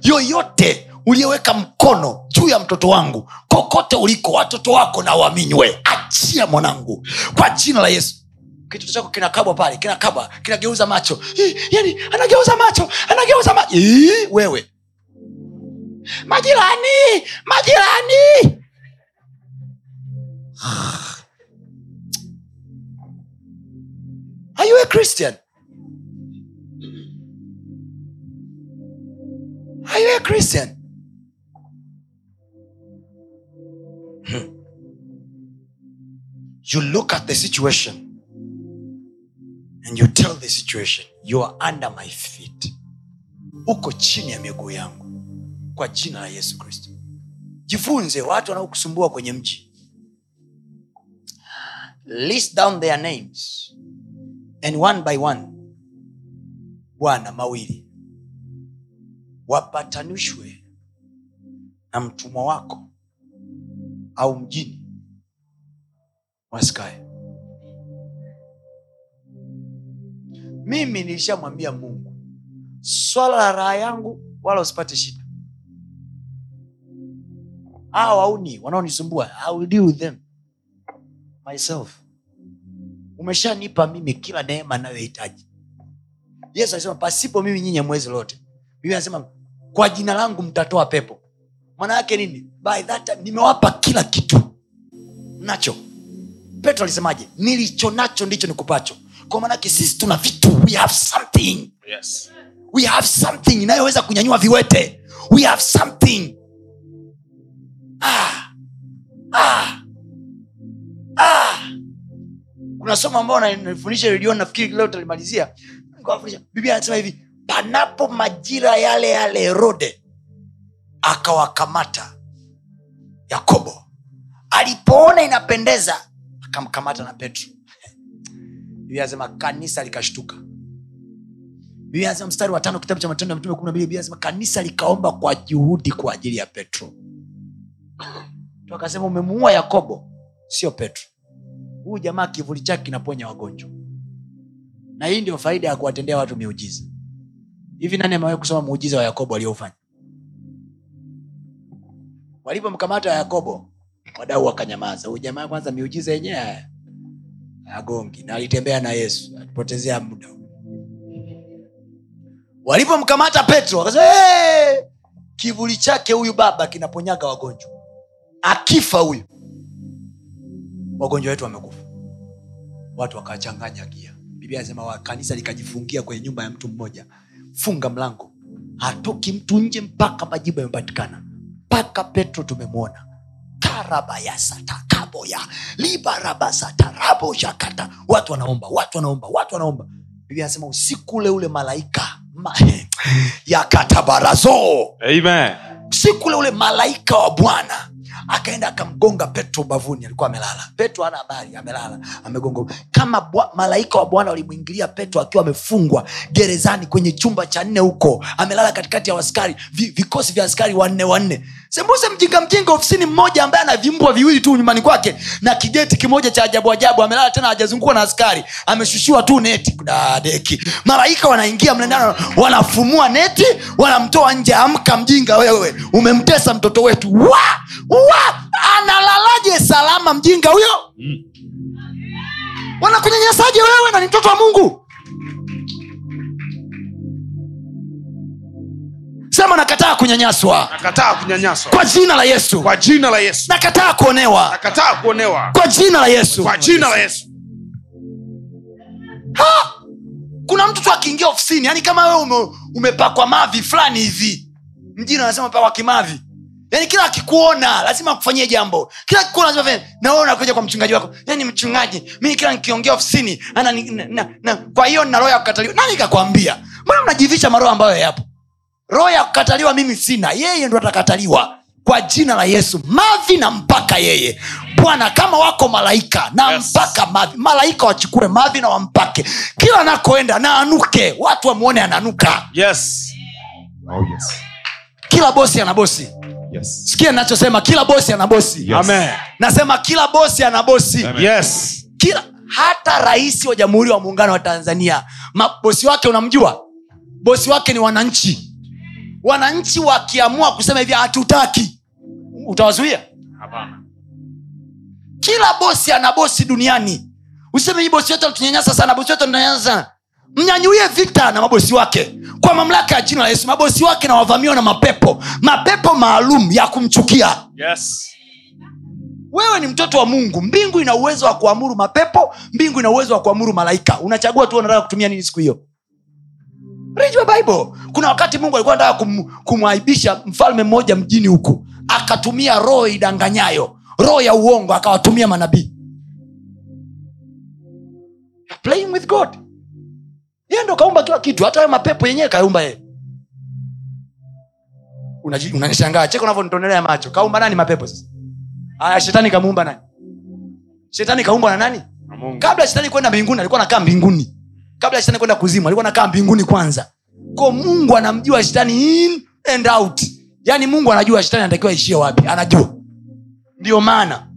Yoyote uliyeweka mkono juu ya mtoto wangu kokote uliko watoto wako na waminywe achia mwanangu kwa jina la yesu kitoto chako kinakabwa pale kinakabwa kinageuza macho yani anageuza macho anageuza macho wewe majirani majirani Are you a Christian? Are you a Christian? Hmm. You look at the situation and you tell the situation, you are under my feet. Uko chini ya miguu yangu kwa jina la Yesu Kristo. Jifunze watu wanaokusumbua kwenye mji. List down their names and one by one bwana mawili wapatanishwe na mtumwa wako au mjini wasikae mimi nilishamwambia mungu swala la raha yangu wala usipate shida. Au auni wanaonisumbua umeshanipa mimi kila neema nayohitaji yesu alisema pasipo mimi nyinyi mwezi lote biblia anasema kwa jina langu mtatoa pepo. Maana nini? By that time nimewapa kila kitu. Nacho. Petro alisemaje? Nilicho nacho ndicho nikupacho kwa maanake sisi tuna vitu we have something Yes. we have something inayoweza kunyanyua viwete we have something ah. Ah. Ah. kuna somo ambao nalifundisha redioni nafikiri leo talimalizia biblia anasema hivi panapo majira yale yale herode akawakamata yakobo alipoona inapendeza akamkamata na petro biblia asema kanisa likashtuka. Biblia mstari wa tano kitabu cha matendo ya mtume kumi na mbili biblia asema kanisa likaomba kwa juhudi kwa ajili ya petro. Tu umemuua yakobo. Sio petro. Huyu jamaa kivuli chake kinaponya wagonjwa. Na hii ndio faida ya kuwatendea watu miujiza. Hivi nani amewahi kusoma muujiza wa yakobo aliofanya walipomkamata yakobo wadau wakanyamaza. Huyu jamaa kwanza miujiza yenyewe agongi na alitembea na yesu alipotezea muda. Walipomkamata petro wakasema kivuli chake huyu baba kinaponyaga wagonjwa. Akifa huyu. Wagonjwa wetu wamekufa. Watu wakachanganya gia. Biblia anasema kanisa likajifungia kwenye nyumba ya mtu mmoja. Funga mlango. Hatoki mtu nje mpaka majibu yamepatikana. Mpaka petro tumemwona karabayasatakaboya libarabasataraboshakata watu wanaomba watu wanaomba watu wanaomba. Biblia anasema usiku ule ule malaika ma, yakatabarazo Amen. siku ule ule malaika wa bwana akaenda akamgonga petro ubavuni alikuwa amelala. Petro ana habari amelala amegonga. Kama bwa, malaika wa bwana walimwingilia petro akiwa amefungwa gerezani kwenye chumba cha nne huko amelala katikati ya askari vikosi vya askari wanne wanne sembuse mjinga mjinga ofisini mmoja ambaye ana vimbwa viwili tu nyumbani kwake na kigeti kimoja cha ajabu ajabu amelala tena hajazungukwa na askari ameshushiwa tu neti. Kudadeki malaika wanaingia mlendano wanafumua neti wanamtoa nje amka mjinga wewe umemtesa mtoto wetu. Wa wa analalaje salama mjinga huyo? Wanakunyanyasaje wewe? Na ni mtoto wa mungu sema nakataa kunyanyaswa. Nakataa kunyanyaswa. Kwa jina la yesu. Kwa jina la yesu. Nakataa kuonewa. Nakataa kuonewa. Kwa jina la yesu. Kwa jina la yesu. Ha! kuna mtu tu akiingia ofisini yani kama wewe ume, umepakwa mavi fulani hivi. Mjini anasema pakwa kimavi. Yani kila akikuona lazima akufanyie jambo. Kila akikuona lazima fanya na wewe unakuja kwa mchungaji wako. Yani mchungaji mimi kila nikiongea ofisini ana na, na, na, kwa hiyo nina roho ya kukataliwa. Nani kakwambia? Mbona mnajivisha maroho ambayo yapo roho ya kukataliwa mimi sina. Yeye ndo atakataliwa kwa jina la yesu. Mavi na mpaka yeye. Bwana kama wako malaika na Yes. mpaka mavi. Malaika wachukue mavi na wampake. Kila anakoenda na anuke. Watu wamwone ananuka. Yes. Oh, yes. kila bosi ana bosi. Yes. sikia nachosema kila bosi ana bosi. Yes. amen. Nasema kila bosi ana bosi. Amen. yes. Kila hata rais wa jamhuri wa muungano wa tanzania mabosi wake unamjua? Bosi wake ni wananchi wananchi wakiamua kusema hivi hatutaki. Utawazuia? Kila bosi ana bosi duniani. Useme hii bosi wetu anatunyanyasa sana bosi wetu anatunyanyasa sana. Mnyanyuie vita na mabosi wake. Kwa mamlaka ya jina la yesu mabosi wake na wavamiwa na mapepo. Mapepo maalum ya kumchukia. Yes. Wewe ni mtoto wa mungu. Mbingu ina uwezo wa kuamuru mapepo mbingu ina uwezo wa kuamuru malaika. Unachagua tu unataka kutumia nini siku hiyo bible. Kuna wakati mungu alikuwa anataka kum, kumwaibisha mfalme mmoja mjini huku akatumia roho idanganyayo roho ya uongo akawatumia manabii. Playing with god. Yeye ndo kaumba kila kitu hata hayo mapepo yenyewe kaumba yeye. Unanishangaa. Cheka unavyonitonelea macho. Kaumba nani mapepo sasa? Aya shetani kamuumba nani? Shetani kaumbwa na nani? Mungu. Kabla shetani kwenda mbinguni alikuwa nakaa mbinguni. Kabla shetani kwenda kuzimu alikuwa nakaa mbinguni kwanza ko mungu anamjua shetani in and out. Yaani mungu anajua shetani anatakiwa ishie wapi? Anajua. Ndio maana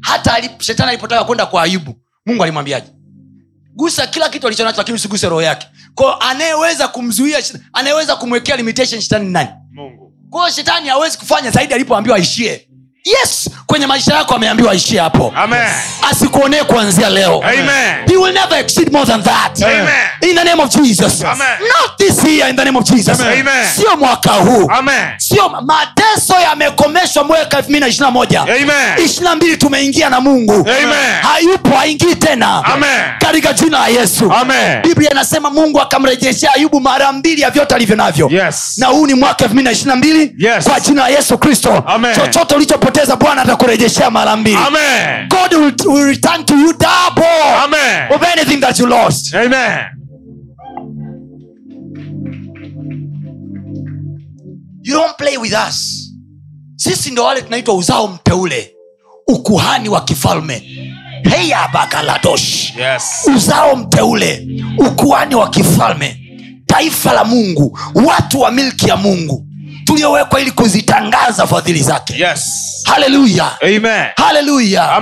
hata alip, shetani alipotaka kwenda kwa ayubu mungu alimwambiaje? Gusa kila kitu alichonacho lakini usiguse roho yake. Ko anayeweza kumzuia anayeweza kumwekea limitation shetani nani? Mungu. Kwa shetani hawezi kufanya zaidi alipoambiwa aishie yes kwenye maisha yako ameambiwa aishie hapo asikuonee kuanzia leo Amen. he will never exceed more than that Amen. in the name of jesus Amen. not this year in the name of jesus Amen. Amen. sio mwaka huu Amen. sio mateso yamekomeshwa mwaka elfu mbili na ishirina moja ishirina mbili tumeingia na mungu Amen. hayupo haingii tena katika jina la yesu Amen. biblia inasema mungu akamrejeshea ayubu mara mbili ya vyote alivyo navyo Yes. na huu ni mwaka elfu mbili na ishirina mbili Yes. kwa jina la yesu kristo chochote chochote ulichopoteza bwana atakurejeshea mara mbili. God will, will return to you double. Amen. of anything that you lost. Amen. you don't play with us. Sisi ndo wale tunaitwa uzao mteule. Ukuhani wa kifalme. Heyabakaladosh Yes. uzao mteule. Ukuhani wa kifalme. Taifa la mungu. Watu wa milki ya mungu tuliowekwa ili kuzitangaza fadhili zake. Yes. haleluya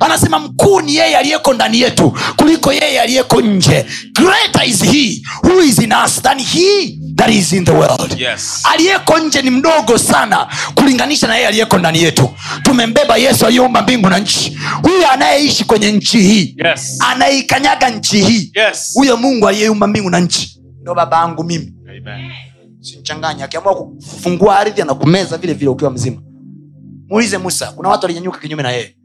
anasema mkuu ni yeye aliyeko ndani yetu kuliko yeye aliyeko nje. Greater is he who is in us than he that is in the world. Yes. aliyeko nje ni mdogo sana kulinganisha na yeye aliyeko ndani yetu. Tumembeba yesu aliyeumba mbingu na nchi. Huyo anayeishi kwenye nchi hii Yes. anayeikanyaga nchi hii. Yes. mungu aliyeumba mbingu na nchi. Ndo baba yangu mimi. Amen. Simchanganya akiamua kufungua ardhi anakumeza vile vile ukiwa mzima. Muulize musa. Kuna watu walinyanyuka kinyume na yeye.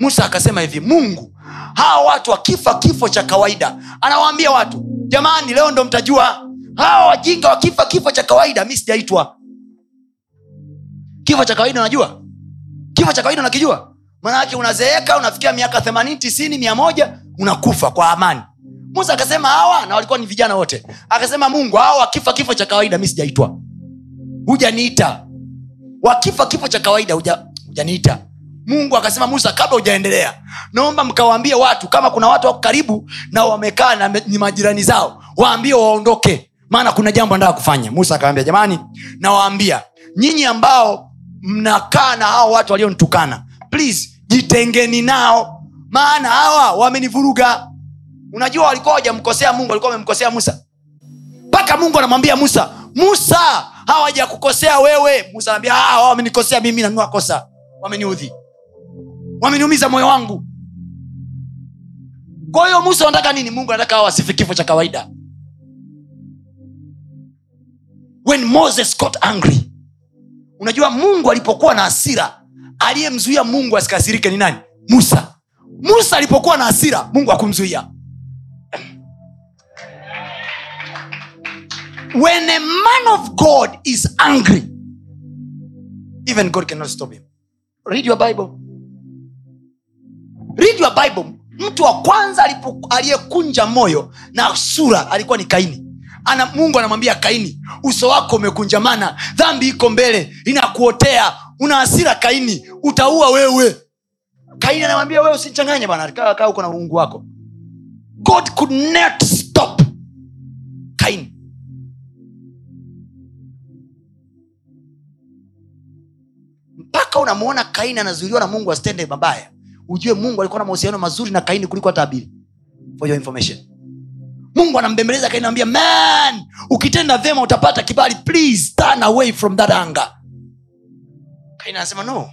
Musa akasema hivi mungu hawa watu wakifa kifo cha kawaida. Anawaambia watu jamani leo ndo mtajua. Hawa wajinga wakifa kifo cha kawaida mi sijaitwa. Kifo cha kawaida unajua? Kifo cha kawaida unakijua? Maanake unazeeka unafikia miaka themanini tisini mia moja unakufa kwa amani musa akasema hawa na walikuwa ni vijana wote. Akasema mungu hawa wakifa kifo cha kawaida mi sijaitwa. Hujaniita. Wakifa kifo cha kawaida hujaniita. Mungu akasema musa kabla hujaendelea naomba mkawaambie watu kama kuna watu wako karibu na wamekaa na ni majirani zao waambie waondoke maana kuna jambo andaa kufanya. Musa akawambia jamani nawaambia nyinyi ambao mnakaa na hao watu walionitukana please jitengeni nao maana hawa wamenivuruga unajua walikuwa wajamkosea mungu walikuwa wamemkosea musa. Mpaka mungu anamwambia musa musa hawajakukosea wewe. Musa "Ah, wamenikosea mimi nanua wameniudhi. Wameniumiza moyo wangu. Kwa hiyo musa anataka nini? Mungu anataka hao wasife kifo cha kawaida. When moses got angry unajua mungu alipokuwa na hasira aliyemzuia mungu asikasirike ni nani? Musa. Musa alipokuwa na hasira mungu akumzuia when a man of god is angry even god cannot stop him. Read your bible. Read your bible. Mtu wa kwanza aliyekunja moyo na sura alikuwa ni kaini. Ana mungu anamwambia kaini uso wako umekunjamana dhambi iko mbele inakuotea una hasira kaini utaua wewe. Kaini anamwambia wewe usichanganye bana kaa huko na uungu wako. God could not stop unamwona kaini anazuiliwa na mungu asitende mabaya. Ujue mungu alikuwa na mahusiano mazuri na kaini kuliko hata abili. For your information. Mungu anambembeleza kaini man ukitenda vyema utapata kibali. Please turn away from that anger. Kaini anasema no.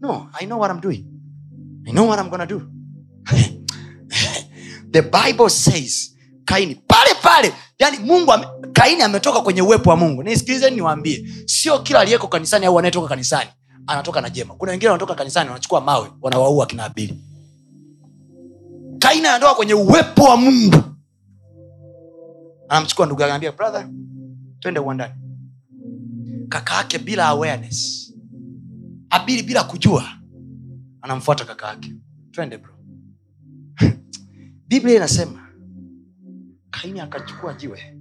No i know what i'm doing. I know what i'm gonna do. The bible says kaini pale. Yani mungu ame, kaini ametoka kwenye uwepo wa mungu. Nisikilizeni niwaambie sio kila aliyeko kanisani au anayetoka kanisani anatoka na jema. Kuna wengine wanatoka kanisani wanachukua mawe wanawaua kina abili. Kaini anatoka kwenye uwepo wa mungu. Anamchukua ndugu anaambia brother twende uwandani. Kaka yake bila awareness abili bila kujua anamfuata kaka yake. Twende bro. Biblia inasema kaini akachukua jiwe.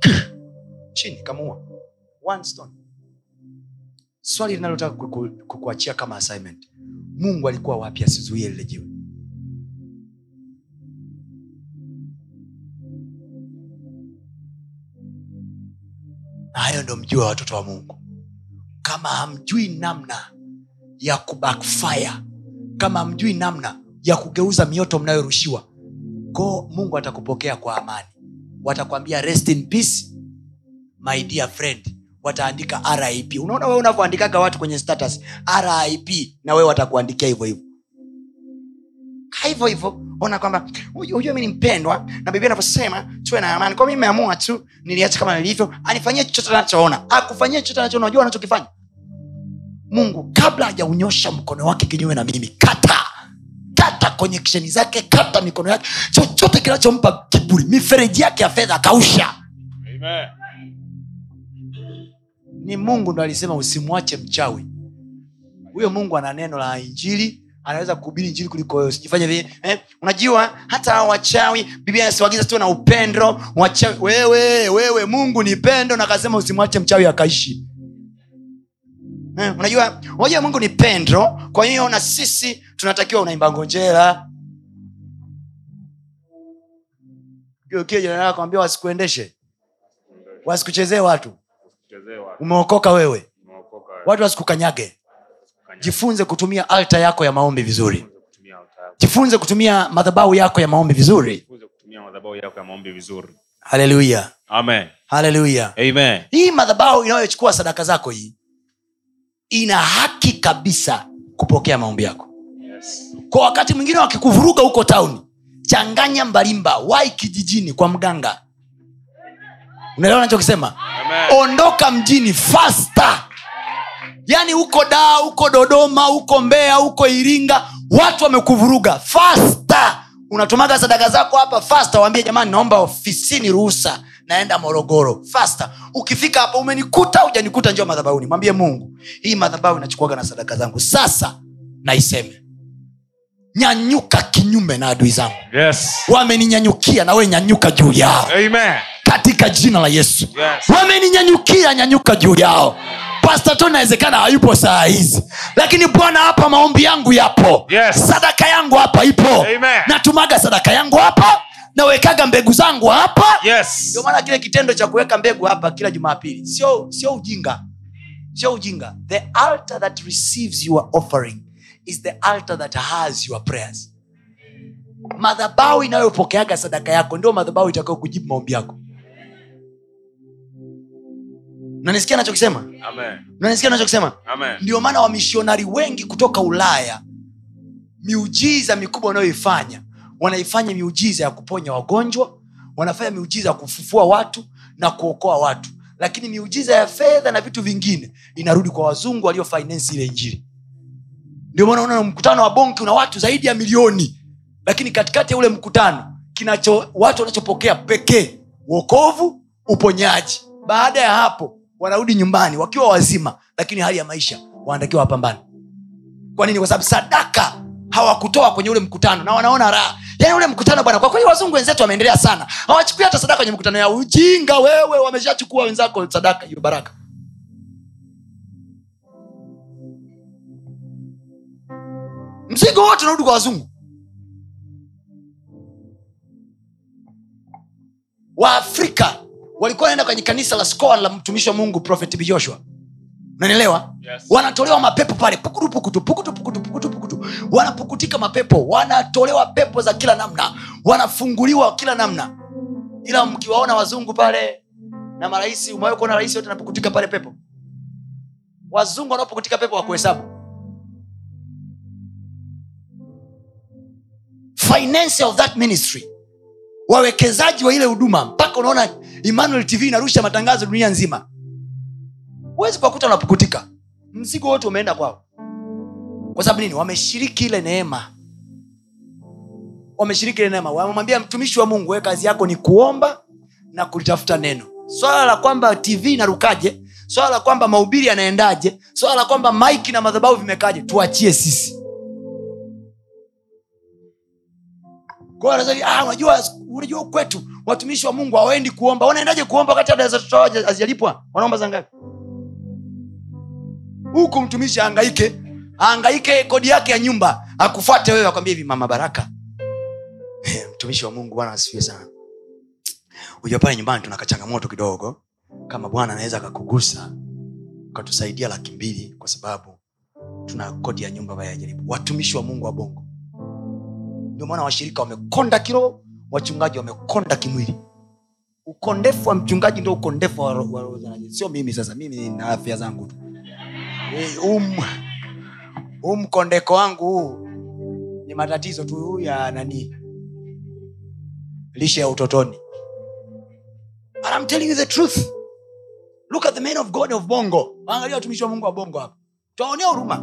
Chini kamua. One stone. Swali linalotaka kuku- kukuachia kama assignment. Mungu alikuwa wapi asizuie lile jiwe? Na hayo ndo mjua watoto wa mungu. Kama hamjui namna ya kubackfire kama hamjui namna ya kugeuza mioto mnayorushiwa ko mungu atakupokea kwa amani. Watakwambia rest in peace my dear friend. Wataandika rip unaona wewe unavyoandikaga watu kwenye status? Rip na wewe watakuandikia hivyo hivyo. Hivyo hivyo ona kwamba huyu mi ni mpendwa na biblia anavyosema tuwe na amani. Kwa mi meamua tu niliacha kama nilivyo. Anifanyie chochote anachoona. Akufanyie chochote anachoona. Unajua anachokifanya? Mungu kabla hajaunyosha mkono wake kinyume na mimi kata kata konyeksheni zake kata mikono yake chochote kinachompa kiburi mifereji yake ya fedha kausha Amen. ni mungu ndo alisema usimwache mchawi huyo mungu ana neno la injili anaweza kuhubiri injili kuliko wewe usijifanye vile eh? unajua hata wachawi biblia inasiwagiza tuwe na upendo wachawi wewe wewe mungu ni pendo na akasema usimwache mchawi akaishi eh, unajua unajua mungu ni pendo kwa hiyo na sisi tunatakiwa unaimba ngonjera ukija jirani yako ambia wasikuendeshe. Wasikuchezee watu. Umeokoka wewe. Watu wasikukanyage jifunze kutumia alta yako ya maombi vizuri. Jifunze kutumia madhabau yako. madhabahu yako ya maombi vizuri. Jifunze kutumia madhabahu yako ya maombi vizuri. Haleluya haleluya hii madhabahu inayochukua sadaka zako hii ina haki kabisa kupokea maombi yako. Yes. kwa wakati mwingine wakikuvuruga huko tauni changanya mbalimba wai kijijini kwa mganga. Unaelewa nachokisema ondoka mjini fasta yaani huko daa huko dodoma huko mbeya huko iringa watu wamekuvuruga fasta unatumaga sadaka zako hapa fasta waambie jamani naomba ofisini ruhusa naenda morogoro. Fasta ukifika hapa umenikuta ujanikuta njoo madhabauni. Mwambie mungu hii madhabau inachukuaga na sadaka zangu. Sasa naiseme. Nyanyuka kinyume na adui zangu. Yes. Wameninyanyukia na we nyanyuka juu yao. Amen. Katika jina la yesu. Yes. wameninyanyukia nyanyuka juu yao. Pastato inawezekana hayupo saa hizi. Lakini bwana hapa maombi yangu yapo. Yes. sadaka yangu hapa ipo. Amen. natumaga sadaka yangu hapa nawekaga mbegu zangu hapa. Yes. Ndio maana kile kitendo cha kuweka mbegu hapa kila jumapili sio sio ujinga sio ujinga. The altar that receives your offering is the altar that has your prayers. Madhabau inayopokeaga sadaka yako ndio madhabau itakayo kujibu maombi yako. Nanisikia nachokisema nanisikia nachokisema ndio maana wamishonari wengi kutoka ulaya miujiza mikubwa wanayoifanya wanaifanya miujiza ya kuponya wagonjwa wanafanya miujiza ya kufufua watu na kuokoa watu. Lakini miujiza ya fedha na vitu vingine inarudi kwa wazungu waliofinansi ile injili. Ndio maana mkutano wa bonki una watu zaidi ya milioni. Lakini katikati ya ule mkutano kinacho watu wanachopokea pekee uokovu uponyaji. Baada ya hapo wanarudi nyumbani wakiwa wazima lakini hali ya maisha wanatakiwa wapambane. Kwa nini? Kwa sababu sadaka hawakutoa kwenye ule mkutano na wanaona raha. Yani ule mkutano bwana kwa kweli wazungu wenzetu wameendelea sana. Hawachukui hata sadaka kwenye mkutano yao. Ujinga wewe wameshachukua wenzako sadaka hiyo baraka. Mzigo wote unarudi kwa wazungu. Waafrika walikuwa wanaenda kwenye kanisa la skoa la mtumishi wa mungu prophet B. unanielewa Yes. wanatolewa mapepo pale pukutu pukutu pukutu pukutu pukutu pukutu. Wanapukutika mapepo wanatolewa pepo za kila namna wanafunguliwa kila namna. Ila mkiwaona wazungu pale na marahisi umewai kuona rahisi yote anapukutika pale pepo? Wazungu wanaopukutika pepo wakuhesabu. Finance of that ministry. Wawekezaji wa ile huduma mpaka unaona emmanuel tv inarusha matangazo dunia nzima huwezi kuwakuta wanapukutika. Mzigo wote umeenda kwao. Kwa sababu nini? Wameshiriki ile neema. Wameshiriki ile neema. Wamemwambia mtumishi wa mungu we kazi yako ni kuomba na kulitafuta neno. Swala la kwamba tv inarukaje? Swala la kwamba mahubiri yanaendaje? Swala la kwamba maiki na madhabahu vimekaje? Tuachie sisi. Ah, unajua unajua kwetu watumishi wa mungu hawaendi kuomba. Wanaendaje kuomba wakati hazijalipwa? Wanaomba za ngapi huku mtumishi aangaike aangaike kodi yake ya nyumba akufuate wewe akwambia hivi mama baraka. Eh, mtumishi wa mungu bwana asifiwe sana. Ujua pale nyumbani tuna kachangamoto kidogo. Kama bwana anaweza akakugusa ukatusaidia laki mbili kwa sababu tuna kodi ya nyumba ambayo watumishi wa mungu wa bongo. Ndio maana washirika wamekonda kiroho wachungaji wamekonda kimwili. Ukondefu wa mchungaji ndo ukondefu wa wa sio mimi sasa mimi na afya zangu tu um, huu mkondeko wangu huu. Ni matatizo tu ya nani? Lishe ya utotoni. But I'm telling you the truth. Look at the men of god of bongo. Waangalia watumishi wa mungu wa bongo hapa. Twaonea huruma.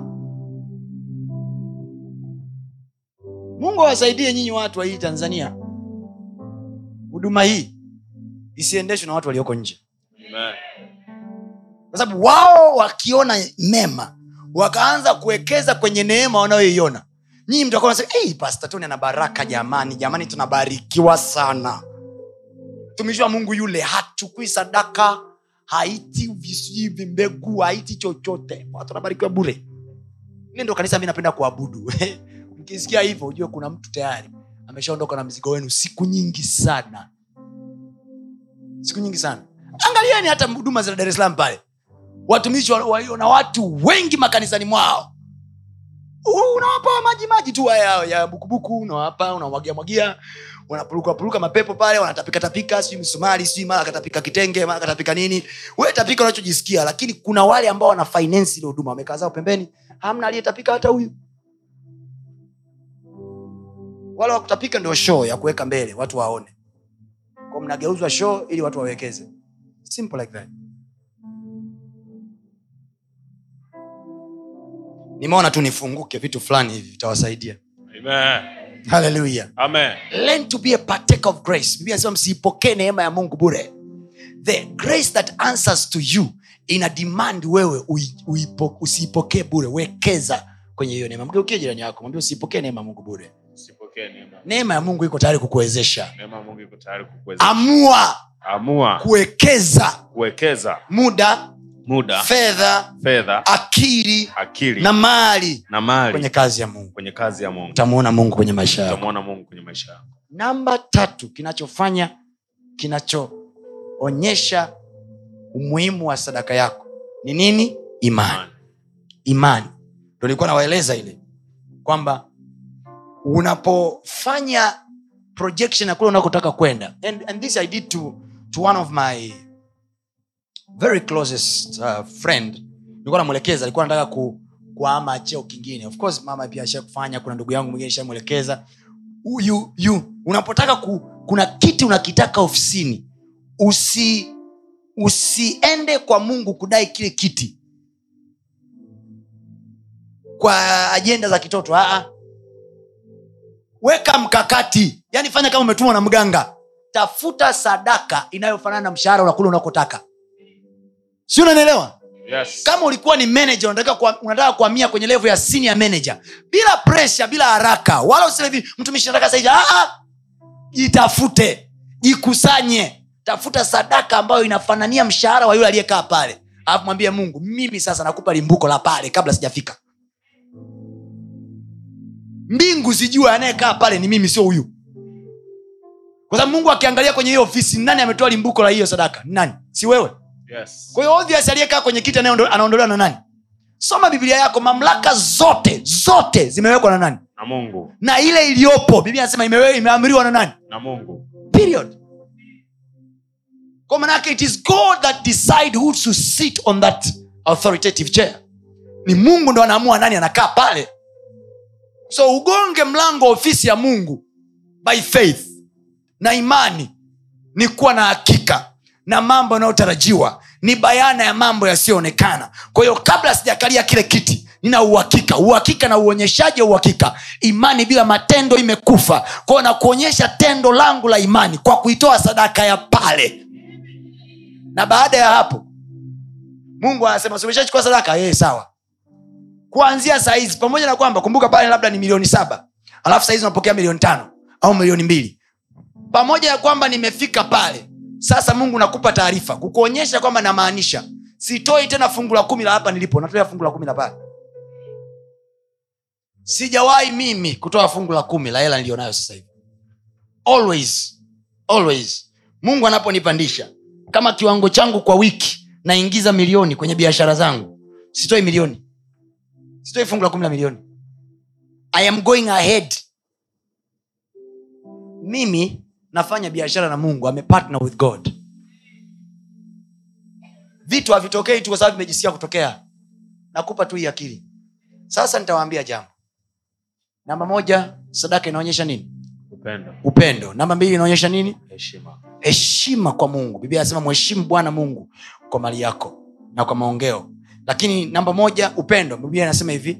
Mungu awasaidie nyinyi watu wa hii tanzania. Huduma hii isiendeshwe na watu walioko nje. Amen. Kwa sababu wao wakiona mema wakaanza kuwekeza kwenye neema wanayoiona. Nyinyi mtakuwa nasema hey, ana baraka jamani jamani tunabarikiwa sana. Mtumishi wa mungu yule hachukui sadaka haiti visivi mbegu haiti chochote. Watu wanabarikiwa bure. Ile ndo kanisa mi napenda kuabudu. Mkisikia hivyo ujue kuna mtu tayari ameshaondoka na mzigo wenu siku nyingi sana. Siku nyingi sana. Angalieni hata huduma za dar es salaam pale watumishi walio na watu wengi makanisani mwao. Unawapa maji maji tu haya ya bukubuku unawapa unamwagia mwagia wanapuluka puluka mapepo pale wanatapika tapika sijui msumari sijui mara katapika kitenge mara katapika nini. We tapika unachojisikia lakini kuna wale ambao wana finance ile huduma wamekaa zao pembeni hamna aliyetapika hata huyu. Wale wakutapika ndio show ya kuweka mbele watu waone. Kwa mnageuzwa show ili watu wawekeze. Simple like that nimeona tu nifunguke vitu fulani hivi vitawasaidia. Haleluya learn to be a partaker of grace. Biblia inasema msiipokee neema ya mungu bure. The grace that answers to you ina demand wewe usiipokee bure. Wekeza kwenye hiyo neema. Mgeukie jirani yako mwambia usiipokee neema ya mungu bure. Neema. ya mungu iko tayari kukuwezesha. Neema ya Mungu iko tayari kukuwezesha. amua. Amua. Kuwekeza. Kuwekeza. Muda muda, fedha fedha, akili akili na mali na mali kwenye kazi ya mungu. kwenye kazi ya Mungu. utamuona mungu kwenye maisha yako. Utamwona Mungu kwenye maisha yako. namba tatu kinachofanya kinachoonyesha umuhimu wa sadaka yako ni nini? Imani. Imani. Ndo nilikuwa nawaeleza ile kwamba unapofanya projection ya kule unakotaka kwenda and, and this i did to, to one of my very closest uh, friend. Nilikuwa namwelekeza alikuwa nataka ku, kuama cheo kingine. Of course mama pia ashakufanya kuna ndugu yangu mwingine shamwelekeza unapotaka ku, kuna kiti unakitaka ofisini usi usiende kwa mungu kudai kile kiti. Kwa ajenda za kitoto Aa. weka mkakati yani fanya kama umetumwa na mganga. Tafuta sadaka inayofanana na mshahara unakula unakotaka si unanielewa? Yes. kama ulikuwa ni manager unataka unataka kuhamia kwenye levo ya senior manager bila presha bila haraka wala useme hivi mtumishi nataka saidi jitafute jikusanye tafuta sadaka ambayo inafanania mshahara wa yule aliyekaa pale. Alafu mwambie mungu mimi sasa nakupa limbuko la pale kabla sijafika. Mbingu sijua anayekaa pale ni mimi sio huyu. Kwa sababu mungu akiangalia kwenye hiyo ofisi nani ametoa limbuko la hiyo sadaka? Nani? Si wewe Yes. kwa hiyo obvious aliyekaa kwenye kiti anaondolewa na nani? Soma biblia yako mamlaka zote zote zimewekwa na nani? Na Mungu. na ile iliyopo biblia anasema imeamriwa na nani? Na Mungu. period. Kwa manake it is god that decide who to sit on that authoritative chair. Ni mungu ndo anaamua nani anakaa pale. So ugonge mlango wa ofisi ya mungu by faith. Na imani. Ni kuwa na hakika na mambo yanayotarajiwa ni bayana ya mambo yasiyoonekana. Kwa hiyo kabla sijakalia kile kiti nina uhakika uhakika na uonyeshaji wa uhakika. Imani bila matendo imekufa. Kwao nakuonyesha tendo langu la imani kwa kuitoa sadaka ya pale. Na baada ya hapo mungu anasema sumeshachukua sadaka? Ee sawa. Kuanzia sahizi pamoja na kwamba kumbuka pale labda ni milioni saba alafu sahizi unapokea milioni tano au milioni mbili. Pamoja ya kwamba nimefika pale sasa mungu nakupa taarifa kukuonyesha kwamba namaanisha. Sitoi tena fungu la kumi la hapa nilipo natolea fungu la kumi la pale. Sijawahi mimi kutoa fungu la kumi la hela niliyonayo sasa always always. Mungu anaponipandisha kama kiwango changu kwa wiki naingiza milioni kwenye biashara zangu. Sitoi milioni. Sitoi fungu la kumi la milioni. I am going ahead. Mimi nafanya biashara na mungu amepartner with god. Vitu havitokei tu kwa sababu vimejisikia kutokea. Nakupa tu hii akili. Sasa nitawaambia jambo. Namba moja sadaka inaonyesha nini? Upendo. Upendo. Namba mbili inaonyesha nini? Heshima. Heshima kwa mungu. Biblia anasema mheshimu bwana mungu kwa mali yako na kwa maongeo. Lakini namba moja upendo. Biblia anasema hivi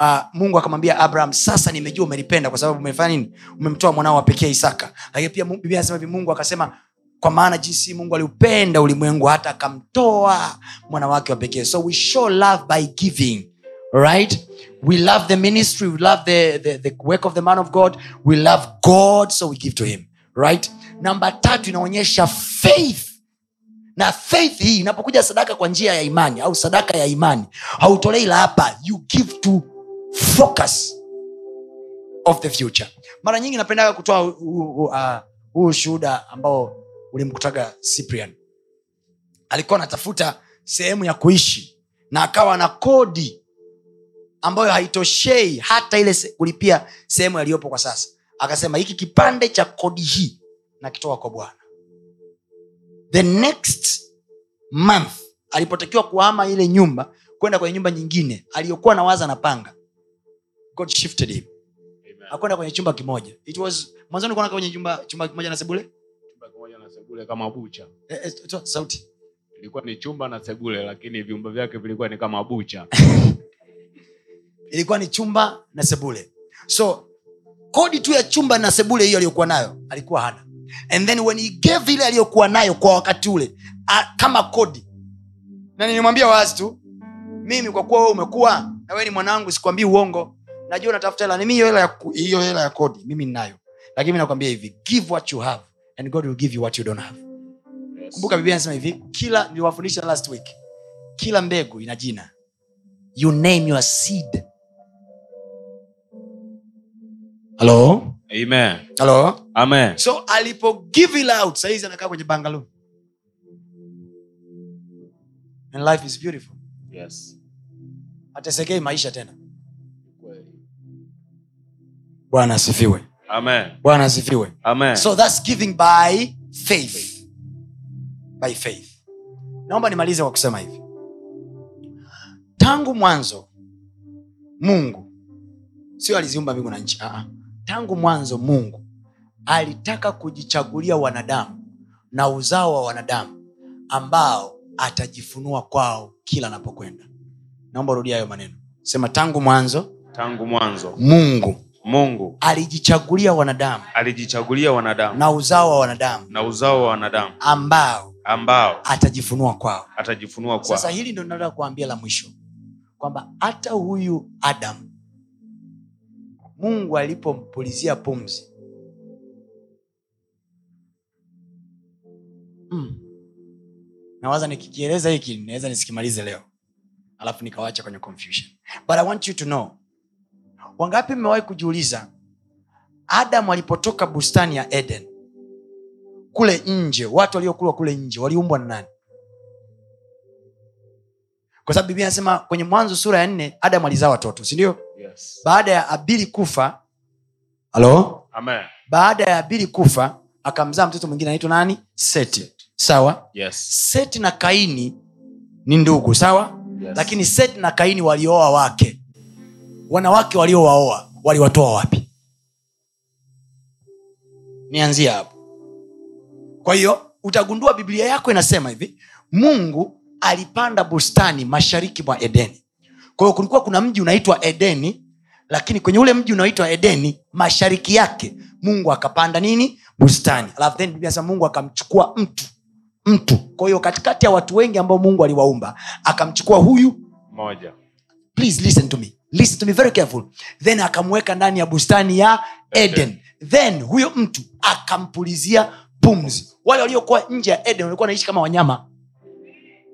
uh, mungu akamwambia abraham sasa nimejua umenipenda kwa sababu umefanya nini? Umemtoa mwanao wa pekee isaka. Lakini pia biblia anasema hivi mungu akasema kwa maana jinsi mungu aliupenda ulimwengu hata akamtoa mwana wa pekee. So we show love by giving right? We love the ministry we love the, the, the work of the man of god we love god so we give to him right? Namba tatu inaonyesha faith. Na faith hii inapokuja sadaka kwa njia ya imani au sadaka ya imani hautolei la hapa you give to focus of the future. Mara nyingi napendaga kutoa huu- huu uh, ushuhuda ambao ulimkutaga cyprian. Alikuwa anatafuta sehemu ya kuishi na akawa na kodi ambayo haitoshei hata ile se- kulipia sehemu yaliyopo kwa sasa. Akasema hiki kipande cha kodi hii nakitoa kwa bwana. The next month alipotakiwa kuhama ile nyumba kwenda kwenye nyumba nyingine aliyokuwa na waza na panga god shifted him. Akwenda kwenye chumba kimoja. It was mwanzoni kuona kwenye chumba chumba kimoja na sebule? Chumba kimoja na sebule kama bucha. Eh, eh, to, sauti. Ilikuwa ni chumba na sebule lakini vyumba vyake vilikuwa ni kama bucha. Ilikuwa ni chumba na sebule. So kodi tu ya chumba na sebule hiyo aliyokuwa nayo alikuwa hana. And then when he gave ile aliyokuwa nayo kwa wakati ule a, kama kodi. Na nilimwambia wazi tu mimi kwa kuwa wewe umekuwa na wewe ni mwanangu sikwambii uongo najua natafuta hela ni mimi hiyo hela ya hiyo hela ya kodi mimi ninayo lakini mi nakwambia hivi give what you have and god will give you what you don't have Yes. kumbuka biblia anasema hivi kila niliwafundisha last week kila mbegu ina jina you name your seed halo Amen. halo Amen. so alipo give it out sahizi anakaa kwenye bangaloo and life is beautiful Yes. atesekei maisha tena. Bwana asifiwe. Amen. bwana asifiwe. So thats giving by faith. By faith. Naomba nimalize kwa kusema hivi. Tangu mwanzo mungu sio aliziumba mbingu na nchi uh tangu mwanzo mungu alitaka kujichagulia wanadamu na uzao wa wanadamu ambao atajifunua kwao kila anapokwenda. Naomba rudia hayo maneno. Sema tangu mwanzo tangu mwanzo mungu mungu. Alijichagulia wanadamu. Alijichagulia wanadamu. Na uzao wa wanadamu. Na uzao wa wanadamu. Ambao ambao atajifunua kwao. atajifunua kwao. sasa hili ndo nataka kuambia la mwisho. Kwamba hata huyu adamu mungu alipompulizia pumzi. Mm. nawaza nikikieleza hiki naweza nisikimalize leo. Alafu nikawacha kwenye confusion. But i want you to know wangapi mmewahi kujiuliza adamu alipotoka bustani ya eden kule nje watu waliokulwa kule nje waliumbwa na nani kwa sababu biblia anasema kwenye mwanzo sura ya nne adamu alizaa watoto sindio yes. baada ya abili kufa halo Amen. baada ya abili kufa akamzaa mtoto mwingine anaitwa nani seti sawa Yes. seti na kaini ni ndugu sawa Yes. lakini seti na kaini walioa wake wanawake waliowaoa waliwatoa wapi? Nianzie hapo. Kwa hiyo utagundua biblia yako inasema hivi mungu alipanda bustani mashariki mwa edeni. Kwa hiyo kulikuwa kuna mji unaitwa edeni lakini kwenye ule mji unaoitwa edeni mashariki yake mungu akapanda nini? Bustani. Alafu then biblia mungu akamchukua mtu mtu. Kwa hiyo katikati ya watu wengi ambao mungu aliwaumba akamchukua huyu. Moja please listen to me listen to me very careful. Then akamweka ndani ya bustani ya eden. Then huyo mtu akampulizia pumzi. Wale waliokuwa nje ya eden walikuwa naishi kama wanyama.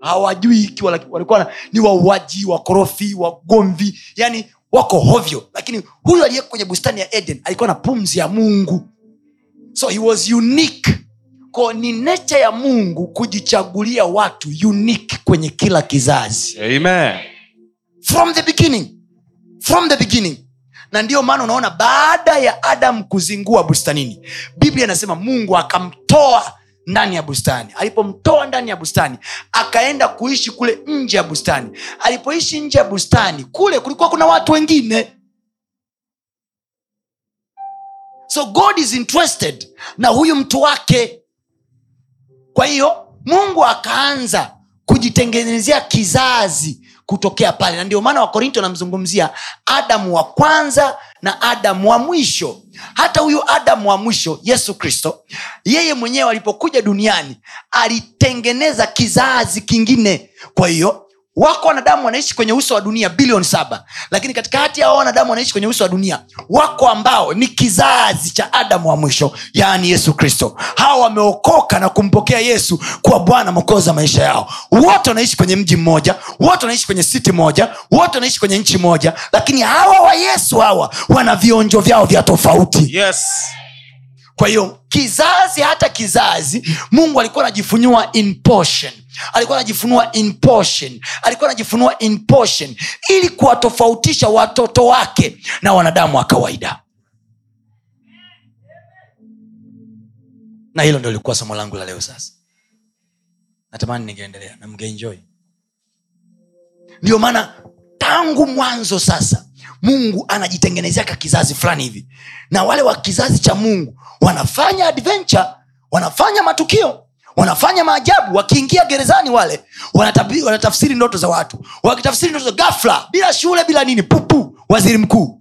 Hawajui laki- walikuwa ni wauaji wakorofi wagomvi yani wako hovyo. Lakini huyu aliyeko kwenye bustani ya eden alikuwa na pumzi ya mungu. So he was unique. Ko ni necha ya mungu kujichagulia watu unique kwenye kila kizazi. Amen. from the beginning from the beginning. Na ndiyo maana unaona baada ya adamu kuzingua bustanini biblia inasema mungu akamtoa ndani ya bustani. Alipomtoa ndani ya bustani akaenda kuishi kule nje ya bustani. Alipoishi nje ya bustani kule kulikuwa kuna watu wengine. So god is interested na huyu mtu wake. Kwa hiyo mungu akaanza kujitengenezea kizazi kutokea pale. Na ndio maana wakorinto anamzungumzia adamu wa kwanza na adamu wa mwisho. Hata huyu adamu wa mwisho yesu kristo yeye mwenyewe alipokuja duniani alitengeneza kizazi kingine. Kwa hiyo wako wanadamu wanaishi kwenye uso wa dunia bilioni saba. Lakini katikati ya hao wanadamu wanaishi kwenye uso wa dunia wako ambao ni kizazi cha adamu wa mwisho yaani yesu kristo. Hawa wameokoka na kumpokea yesu kuwa bwana mokozi wa maisha yao. Wote wanaishi kwenye mji mmoja wote wanaishi kwenye siti moja wote wanaishi kwenye nchi moja lakini hawa wa yesu hawa wana vionjo vyao vya tofauti. Yes. kwa hiyo kizazi hata kizazi mungu alikuwa anajifunyua in portion alikuwa anajifunua in portion. Alikuwa anajifunua in portion ili kuwatofautisha watoto wake na wanadamu wa kawaida. Na hilo ndo likuwa somo langu la leo sasa. Natamani ningeendelea. Na mngeenjoy. Ndio maana tangu mwanzo sasa mungu anajitengenezeaka kizazi fulani hivi. Na wale wa kizazi cha mungu wanafanya adventure wanafanya matukio wanafanya maajabu wakiingia gerezani wale wanatafsiri ndoto za watu. Wakitafsiri ndoto za gafla bila shule bila nini pupu waziri mkuu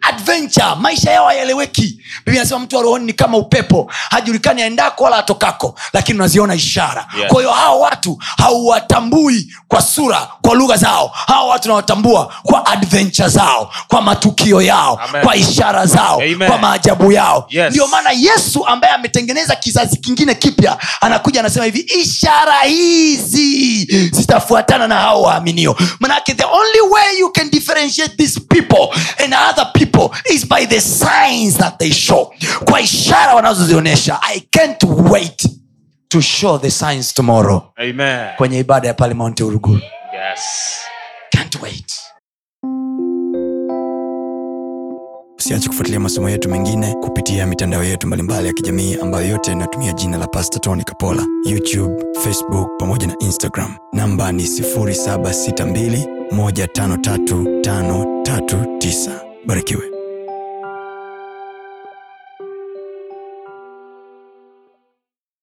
adventure maisha yao hayaeleweki biblia anasema mtu wa rohoni ni kama upepo hajulikani aendako wala atokako lakini unaziona ishara Yes. kwa hiyo hawa watu hauwatambui kwa sura kwa lugha zao hawa watu nawatambua kwa adventure zao kwa matukio yao Amen. kwa ishara zao Amen. kwa maajabu yao Yes. ndio maana yesu ambaye ametengeneza kizazi kingine kipya anakuja anasema hivi ishara hizi zitafuatana na hao waaminio manake the only way you can differentiate these people and other people is by the signs that they show. Kwa ishara wanazozionyesha i can't wait to show the signs tomorrow. Amen. kwenye ibada ya pale mount uruguru Yes. can't wait. Usiache kufuatilia masomo yetu mengine kupitia mitandao yetu mbalimbali ya kijamii ambayo yote inatumia jina la pasta tony kapola. Youtube facebook pamoja na instagram. Namba ni 762153539 बरके हुए